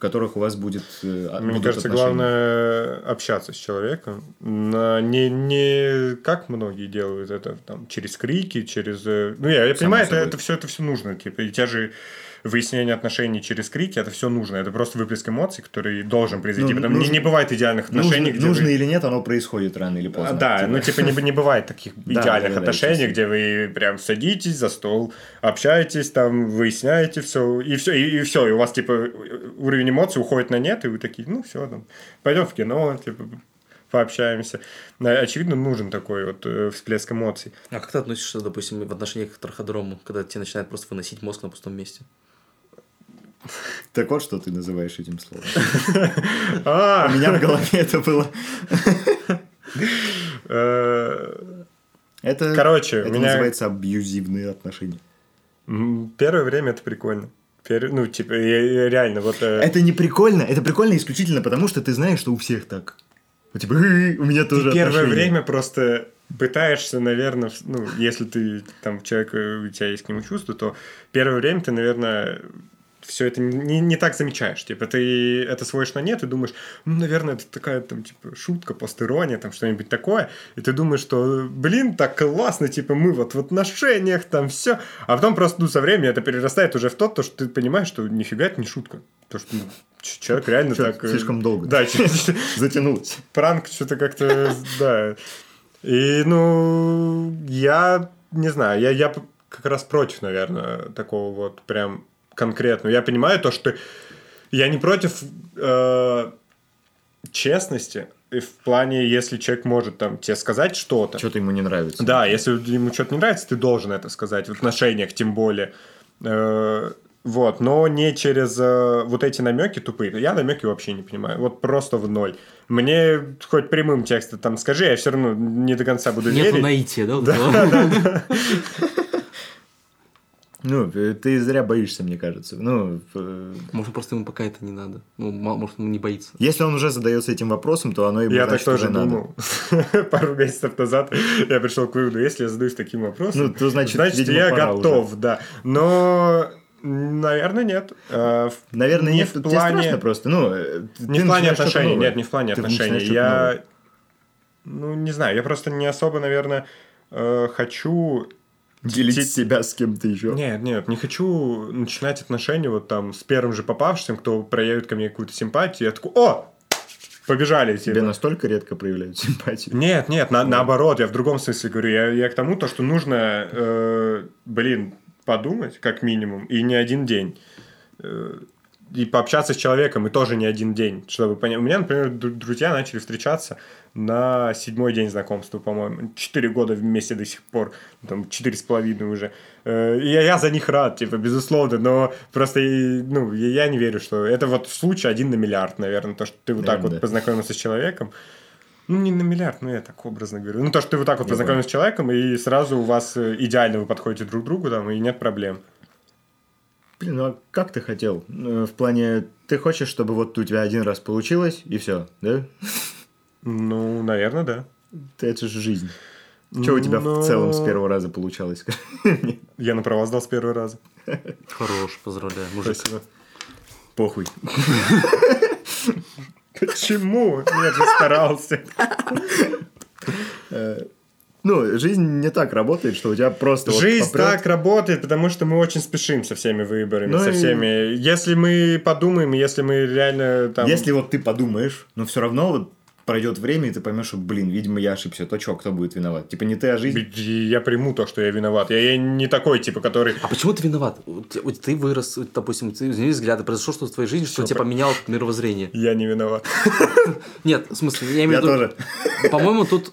которых у вас будет э, Мне будут кажется, отношения. главное общаться с человеком. Не, не как многие делают это там, через крики, через... э, Ну, я, я Само понимаю, это, собой. это, все, это все нужно. Типа, и те же выяснение отношений через крики, это все нужно. Это просто выплеск эмоций, который должен произойти. Ну, Потому не- нужно- не, бывает идеальных Нужно, отношений, где нужно вы- или нет, оно происходит рано или А, поздно. Да, Типа. ну типа не, не бывает таких Да, идеальных да, да, отношений, естественно. где вы прям садитесь за стол, общаетесь, там выясняете все, и все, и, все, и у вас типа уровень эмоций уходит на нет, и вы такие, ну все, там, пойдем в кино, типа пообщаемся. Да, Очевидно, нужен такой вот э, всплеск эмоций. А как ты относишься, допустим, в отношениях к траходрому, когда тебе начинает просто выносить мозг на пустом месте? Так вот, что ты называешь этим словом. А, У меня в голове это было. э, Это, Короче, это меня- называется абьюзивные отношения. первое время это прикольно. Пер- Ну, типа, я- я реально, вот... э, Это не прикольно, это прикольно исключительно потому, что ты знаешь, что у всех так. Вот типа, «Э, у меня тоже Ты первое отношения». время просто пытаешься, наверное, ну, если ты там человек, э, у тебя есть к нему чувство, то первое время ты, наверное, все это не, не так замечаешь. Типа, ты это сводишь на нет и думаешь, ну, наверное, это такая там, типа, шутка, постерония, там что-нибудь такое. И ты думаешь, что, блин, так классно, типа, мы вот в отношениях, там все. А потом просто, ну, со временем это перерастает уже в то, то, что ты понимаешь, что нифига это не шутка. То, что ну, человек реально Чё-то так... э, слишком долго. Да, Затянулось. пранк что-то как-то, да. И, ну, я не знаю, я, я как раз против, наверное, такого вот прям конкретного. Я понимаю то, что я не против э, честности, и в плане, если человек может там тебе сказать что-то. Что-то ему не нравится. Да, если ему что-то не нравится, ты должен это сказать, в отношениях тем более. Э, вот, но не через э, вот эти намеки тупые. Я намеки вообще не понимаю. Вот просто в ноль. Мне хоть прямым текстом там скажи, я все равно не до конца буду Нету верить. наития, да? вот этого? Ну, ты зря боишься, мне кажется. Ну, э, Может, просто ему пока это не надо. Ну, может, он не боится. если он уже задается этим вопросом, то оно ему Я так значит, тоже уже надо. думал. Пару месяцев назад я пришел к выводу, если я задаюсь таким вопросом, Ну, то значит, видимо, я пора готов, да. Но, наверное, нет. В- Наверное, не нет, в тебе плане- страшно просто. Ну, э, Не в плане отношений, нет, не в плане Ты отношений. Я, ну, не знаю, я просто не особо, наверное, э, хочу... Делить те- себя с кем-то еще. Нет, нет, не хочу начинать отношения вот там с первым же попавшим, кто проявит ко мне какую-то симпатию. Я такой, о, побежали. Тебе Типа. настолько редко проявляют симпатию. Нет, нет, на- наоборот, я в другом смысле говорю. Я, я к тому, то, что нужно, э, блин, подумать, как минимум, и не один день. Э, и пообщаться с человеком, и тоже не один день, чтобы понять. У меня, например, дру- друзья начали встречаться на седьмой день знакомства, по-моему. Четыре года вместе до сих пор, там, четыре с половиной уже. Э, я, я за них рад, типа, безусловно, но просто, ну, я не верю, что... Это вот случай один на миллиард, наверное, то, что ты вот так Наверно, вот да. познакомился с человеком, ну, не на миллиард, ну, я так образно говорю. Ну, то, что ты вот так вот Я познакомился с человеком, и сразу у вас э, идеально вы подходите друг к другу, там, и нет проблем. Блин, ну а как ты хотел? Ну, В плане, ты хочешь, чтобы вот у тебя один раз получилось, и все, да? Ну, наверное, да. Это же жизнь. Что у тебя Но- в целом с первого раза получалось? Я на права сдал с первого раза. Хорош, поздравляю, мужик. Спасибо. Похуй. Почему? Я же старался. Ну, жизнь не так работает, что у тебя просто... вот Жизнь попрёт. так работает, потому что мы очень спешим со всеми выборами, Ну со и- всеми. Если мы подумаем, если мы реально там... Если вот ты подумаешь, но все равно вот пройдет время, и ты поймешь, что, блин, видимо, я ошибся. То что, кто будет виноват? Типа не ты, а жизнь. Я приму то, что я виноват. Я, я не такой, типа, который... А почему ты виноват? Ты, вырос, допустим, ты изменил взгляды, произошло что в твоей жизни, что Всё, тебя по- поменяло мировоззрение. Я не виноват. Нет, в смысле, я имею Я в виду... тоже. По-моему, тут,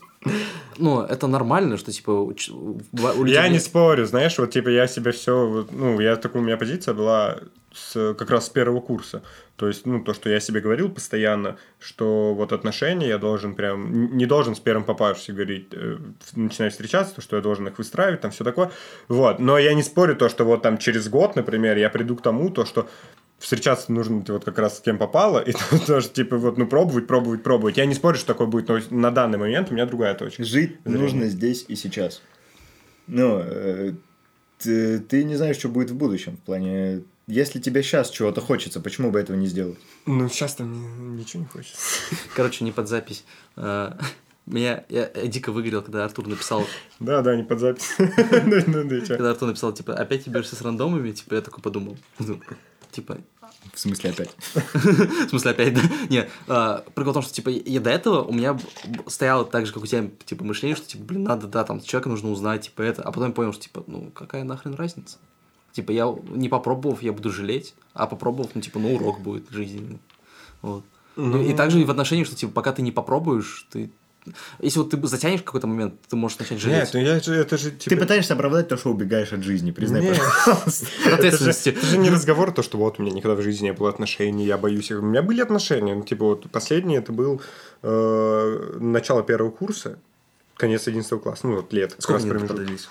ну, это нормально, что, типа, у, у людей Я не спорю, знаешь, вот типа я себе все, ну, я такой, у меня позиция была с, как раз с первого курса. То есть, ну, то, что я себе говорил постоянно, что вот отношения я должен прям, не должен с первым попавшимся говорить, э, начинать встречаться, то, что я должен их выстраивать, там все такое. Вот, но я не спорю то, что вот там через год, например, я приду к тому, то, что встречаться нужно вот как раз с кем попало, и тоже, типа, вот, ну, пробовать, пробовать, пробовать. Я не спорю, что такое будет, но на данный момент у меня другая точка. Жить Зрение. нужно здесь и сейчас. Ну, э, ты, ты не знаешь, что будет в будущем. В плане, если тебе сейчас чего-то хочется, почему бы этого не сделать? Ну, сейчас там ни- ничего не хочется. Короче, не под запись. Э, Меня я, я дико выгорел, когда Артур написал, Да, да, не под запись. Ну, ну, когда Артур написал, типа, опять ебешься с рандомами, типа, я такой подумал. Ну, Типа, В смысле опять? в смысле, опять, да? Нет, а, прикол в том, что, типа, я до этого у меня стояло так же, как у тебя, типа, мышление, что, типа, блин, надо, да, там, человека нужно узнать, типа, это. А потом я понял, что, типа, ну, какая нахрен разница? Типа, я не попробовав, я буду жалеть, а попробовав, ну, типа, ну, урок будет жизненный. Вот. Ну, И также и в отношении, что, типа, пока ты не попробуешь, ты... Если вот ты затянешь какой-то момент, ты можешь начать жалеть. Нет, ну я же, это же, типа... Ты пытаешься оправдать то, что убегаешь от жизни, признай, Нет. пожалуйста. Это же, это же не разговор, то, что вот у меня никогда в жизни не было отношений, я боюсь их. У меня были отношения, ну, типа, вот последний это был э, начало первого курса, конец 11 класса, ну, вот лет. Сколько раз они промежуток.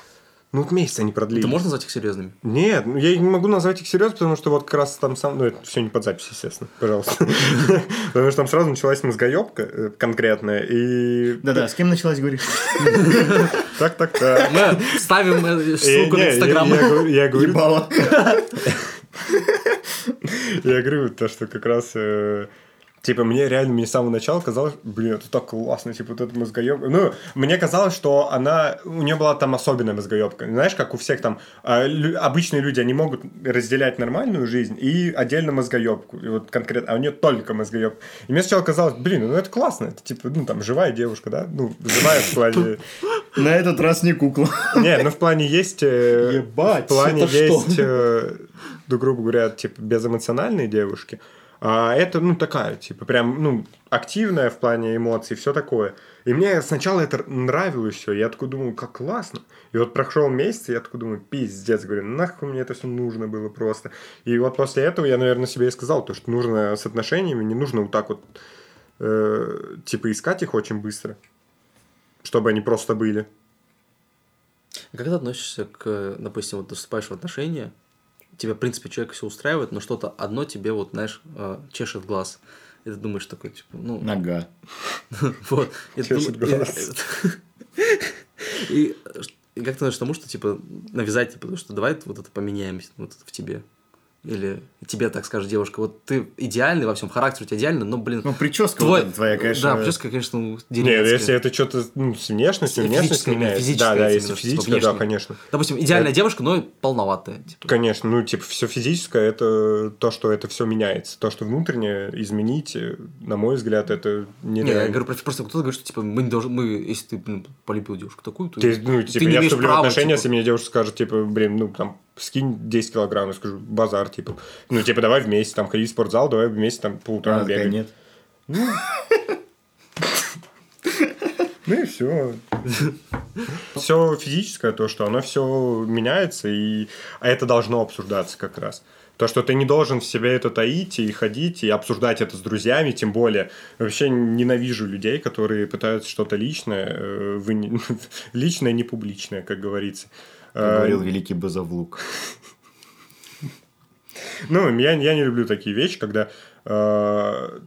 Ну, вот месяц они продлились. Ты можешь назвать их серьезными? Нет, ну, я не могу назвать их серьезно, потому что вот как раз там сам... Ну, это все не под запись, естественно, пожалуйста. Потому что там сразу началась мозгоебка э, конкретная, и... Да-да, с кем началась, говоришь? Так, так, так. Мы ставим э, Э, ссылку не, на я- Инстаграм. Я говорю- я говорю, Ебало. Я говорю, то, что как раз... Типа, мне реально, мне с самого начала казалось, блин, это так классно, типа, вот эта мозгоебка. Ну, мне казалось, что она, у нее была там особенная мозгоебка. Знаешь, как у всех там, а, лю- обычные люди, они могут разделять нормальную жизнь и отдельно мозгоебку. И вот конкретно, а у нее только мозгоебка. И мне сначала казалось, блин, ну это классно, это типа, ну там, живая девушка, да? Ну, живая в плане... На этот раз не кукла. Не, ну в плане есть... э, Ебать, В плане есть, э, ну, грубо говоря, типа, безэмоциональные девушки. А это, ну, такая, типа, прям, ну, активная в плане эмоций, все такое. И мне сначала это нравилось все. Я такой думал, как классно. И вот прошел месяц, и я такой думаю, пиздец, говорю, нахуй мне это все нужно было просто. И вот после этого я, наверное, себе и сказал, то, что нужно с отношениями, не нужно вот так вот, э, типа, искать их очень быстро, чтобы они просто были. А Как ты относишься к, допустим, вот ты вступаешь в отношения, тебя, в принципе, человек все устраивает, но что-то одно тебе, вот, знаешь, э, чешет глаз. И ты думаешь такой, типа, ну, Нога. вот. И ты Чешет глаз. И как ты к тому, что, типа, навязать, типа, что давай вот это поменяем вот это в тебе? Или тебе так скажет девушка, вот ты идеальный во всем, характер у тебя идеальный, но, блин, Ну, прическа твой... вот твоя, конечно. Да, прическа, конечно, ну, Нет, деревенская. если это что-то ну, с внешностью, внешность физическое, меняется. физическое, да, да, я если типа, да, конечно. Допустим, идеальная девушка, но полноватая. Типа. Конечно, ну, типа, все физическое, это то, что это все меняется. То, что внутреннее изменить, на мой взгляд, это Не, я нереально. говорю, про- просто кто-то говорит, что типа мы не должны, мы, если ты блин, полюбил девушку такую, то Ты, ну, типа, не я вступлю в отношения, типа. если мне девушка скажет, типа, блин, ну, там, скинь 10 килограмм, я скажу, базар, типа. Ну, типа, давай вместе, там, ходи в спортзал, давай вместе, там, по А, утрам такая, бегать. нет. Ну и все. Все физическое, то, что оно все меняется, и а это должно обсуждаться как раз. То, что ты не должен в себе это таить и ходить, и обсуждать это с друзьями, тем более. Вообще ненавижу людей, которые пытаются что-то личное, э, вы не- личное, не публичное, как говорится. Как Э, говорил великий Базовлук. Ну, я, я не люблю такие вещи, когда э,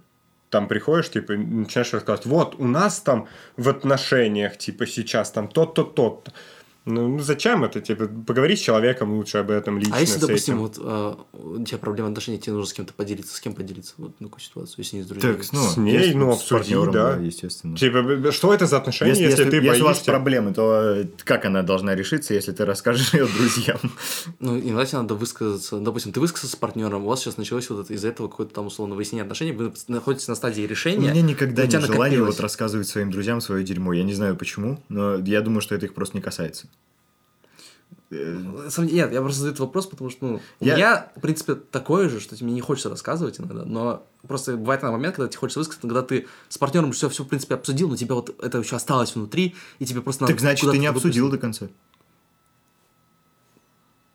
там приходишь, типа, начинаешь рассказывать, вот, у нас там в отношениях, типа, сейчас там то-то. Ну, ну, зачем это? Типа, поговори с человеком лучше об этом лично. А если, с допустим, этим. вот э, у тебя проблема отношений, тебе нужно с кем-то поделиться, с кем поделиться вот на такую ситуацию, если не с друзьями? Так, ну, С ней, если ну, с обсуди, партнером, да. естественно. Типа, что это за отношения, Если, если, если, ты если боишься? у вас проблемы, то э, как она должна решиться, если ты расскажешь ее друзьям? Ну, иногда тебе надо высказаться. Допустим, ты высказался с партнером, у вас сейчас началось вот это, из-за этого какое-то там условно выяснение отношений, вы находитесь на стадии У решения. меня никогда у тебя нет желания накопилось. вот рассказывать своим друзьям свое дерьмо. Я не знаю почему, но я думаю, что это их просто не касается. Деле, Нет, я просто задаю этот вопрос, потому что, ну, у Я- меня, в принципе, такое же, что мне не хочется рассказывать иногда, но просто бывает на момент, когда тебе хочется высказать, когда ты с партнером все, все в принципе, обсудил, но тебя вот это еще осталось внутри, и тебе просто надо Так значит, ты не обсудил до конца.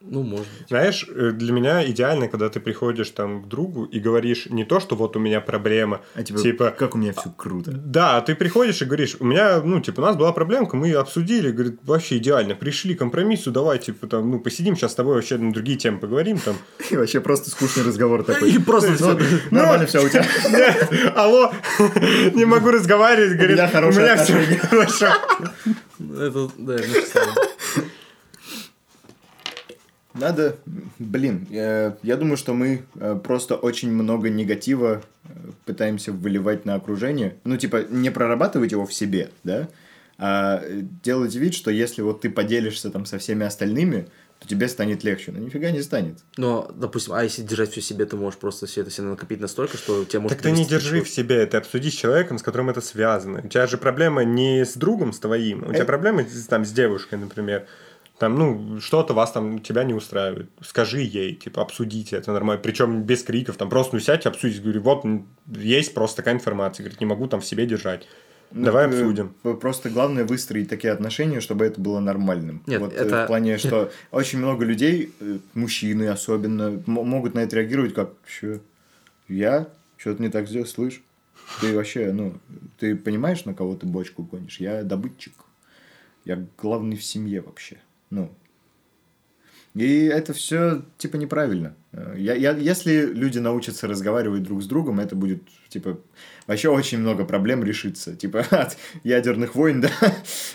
Ну, может быть. Знаешь, э, для меня идеально, когда ты приходишь там к другу и говоришь не то, что вот у меня проблема, А типа, типа как у меня все круто. Да, ты приходишь и говоришь, у меня, ну, типа, у нас была проблемка, мы ее обсудили, говорит, вообще идеально, пришли к компромиссу, давай, типа, там, ну, посидим сейчас с тобой вообще на другие темы поговорим, там. И вообще просто скучный разговор такой. И просто Ну, всё. Нормально все у тебя. Алло, не могу разговаривать, говорит, у меня все отношения». хорошо. Это, да, я написал. Надо, блин, э, я думаю, что мы э, просто очень много негатива э, пытаемся выливать на окружение. Ну, типа, не прорабатывать его в себе, да, а э, делать вид, что если вот ты поделишься там со всеми остальными, то тебе станет легче. Но нифига не станет. Но, допустим, а если держать все себе, ты можешь просто все это себе накопить настолько, что у тебя может... Так ты не держи в себе это, обсуди с человеком, с которым это связано. У тебя же проблема не с другом, с твоим, у тебя Э. проблема с- там с девушкой, например. Там, ну, что-то вас там, тебя не устраивает. Скажи ей, типа, обсудите это нормально. Причем без криков, там просто ну сядьте, обсудите. Говорю, вот, есть просто такая информация. Говорит, не могу там в себе держать. Давай Ну, э, обсудим. Просто главное выстроить такие отношения, чтобы это было нормальным. Нет, вот, э, это- в плане, что очень много людей, э, мужчины особенно, могут на это реагировать как «Чё? Я? Что-то не так сделал, слышь? Ты вообще, ну, ты понимаешь, на кого ты бочку гонишь? Я добытчик. Я главный в семье вообще. Ну, и это все типа неправильно. Я, я, если люди научатся разговаривать друг с другом, это будет типа вообще очень много проблем решится. Типа от ядерных войн до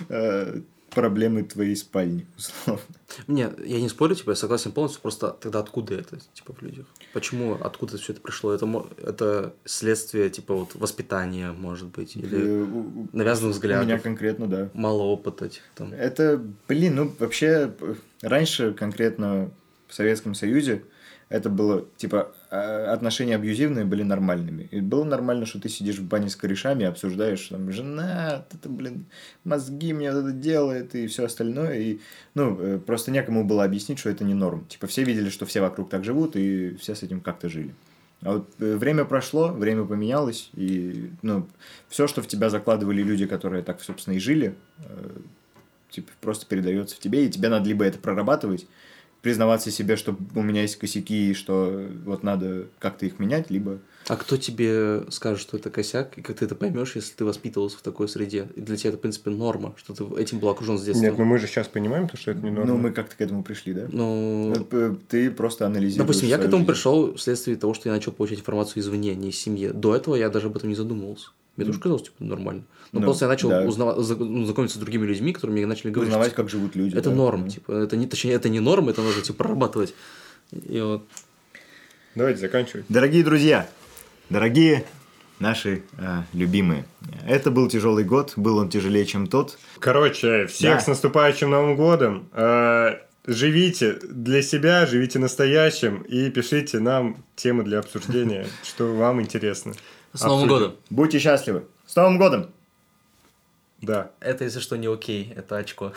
э, проблемы твоей спальни, условно. Не, я не спорю, типа, я согласен полностью, просто тогда откуда это, типа, в людях? Почему, откуда все это пришло? Это, это следствие, типа, вот, воспитания, может быть, или Э, у- у- навязанных У взглядов, меня конкретно, да. мало опыта, типа, там. Это, блин, ну вообще раньше конкретно в Советском Союзе это было, типа, отношения абьюзивные были нормальными. И было нормально, что ты сидишь в бане с корешами и обсуждаешь, там, жена, это, блин, мозги мне это делает и все остальное. И, ну, э, просто некому было объяснить, что это не норм. Типа, все видели, что все вокруг так живут, и все с этим как-то жили. А вот э, время прошло, время поменялось, и, ну, все, что в тебя закладывали люди, которые так, собственно, и жили, э, типа, просто передается в тебе, и тебе надо либо это прорабатывать, признаваться себе, что у меня есть косяки, и что вот надо как-то их менять, либо... А кто тебе скажет, что это косяк, и как ты это поймешь, если ты воспитывался в такой среде? И для тебя это, в принципе, норма, что ты этим был окружен с детства. Нет, ну мы же сейчас понимаем, то, что это не норма. Ну, мы как-то к этому пришли, да? Ну, э, Ты просто анализируешь допустим, я к этому жизнь. пришел вследствие того, что я начал получать информацию извне, не из семьи. До этого я даже об этом не задумывался. Мне тоже казалось, типа, нормально. Но Ну, просто я начал да. узнавать, ну, знакомиться с другими людьми, которые мне начали говорить, Узнавать, как живут люди. это да. норм, Да. типа, это не, точнее, это не норм, это нужно, типа, прорабатывать. И вот, Давайте заканчивать. Дорогие друзья, дорогие наши а, любимые, это был тяжелый год, был он тяжелее, чем тот. Короче, всех Да. с наступающим Новым годом. Э, Живите для себя, живите настоящим и пишите нам темы для обсуждения, что вам интересно. с Новым годом! Будьте счастливы. С Новым годом! Да. Это, если что, не окей, это очко.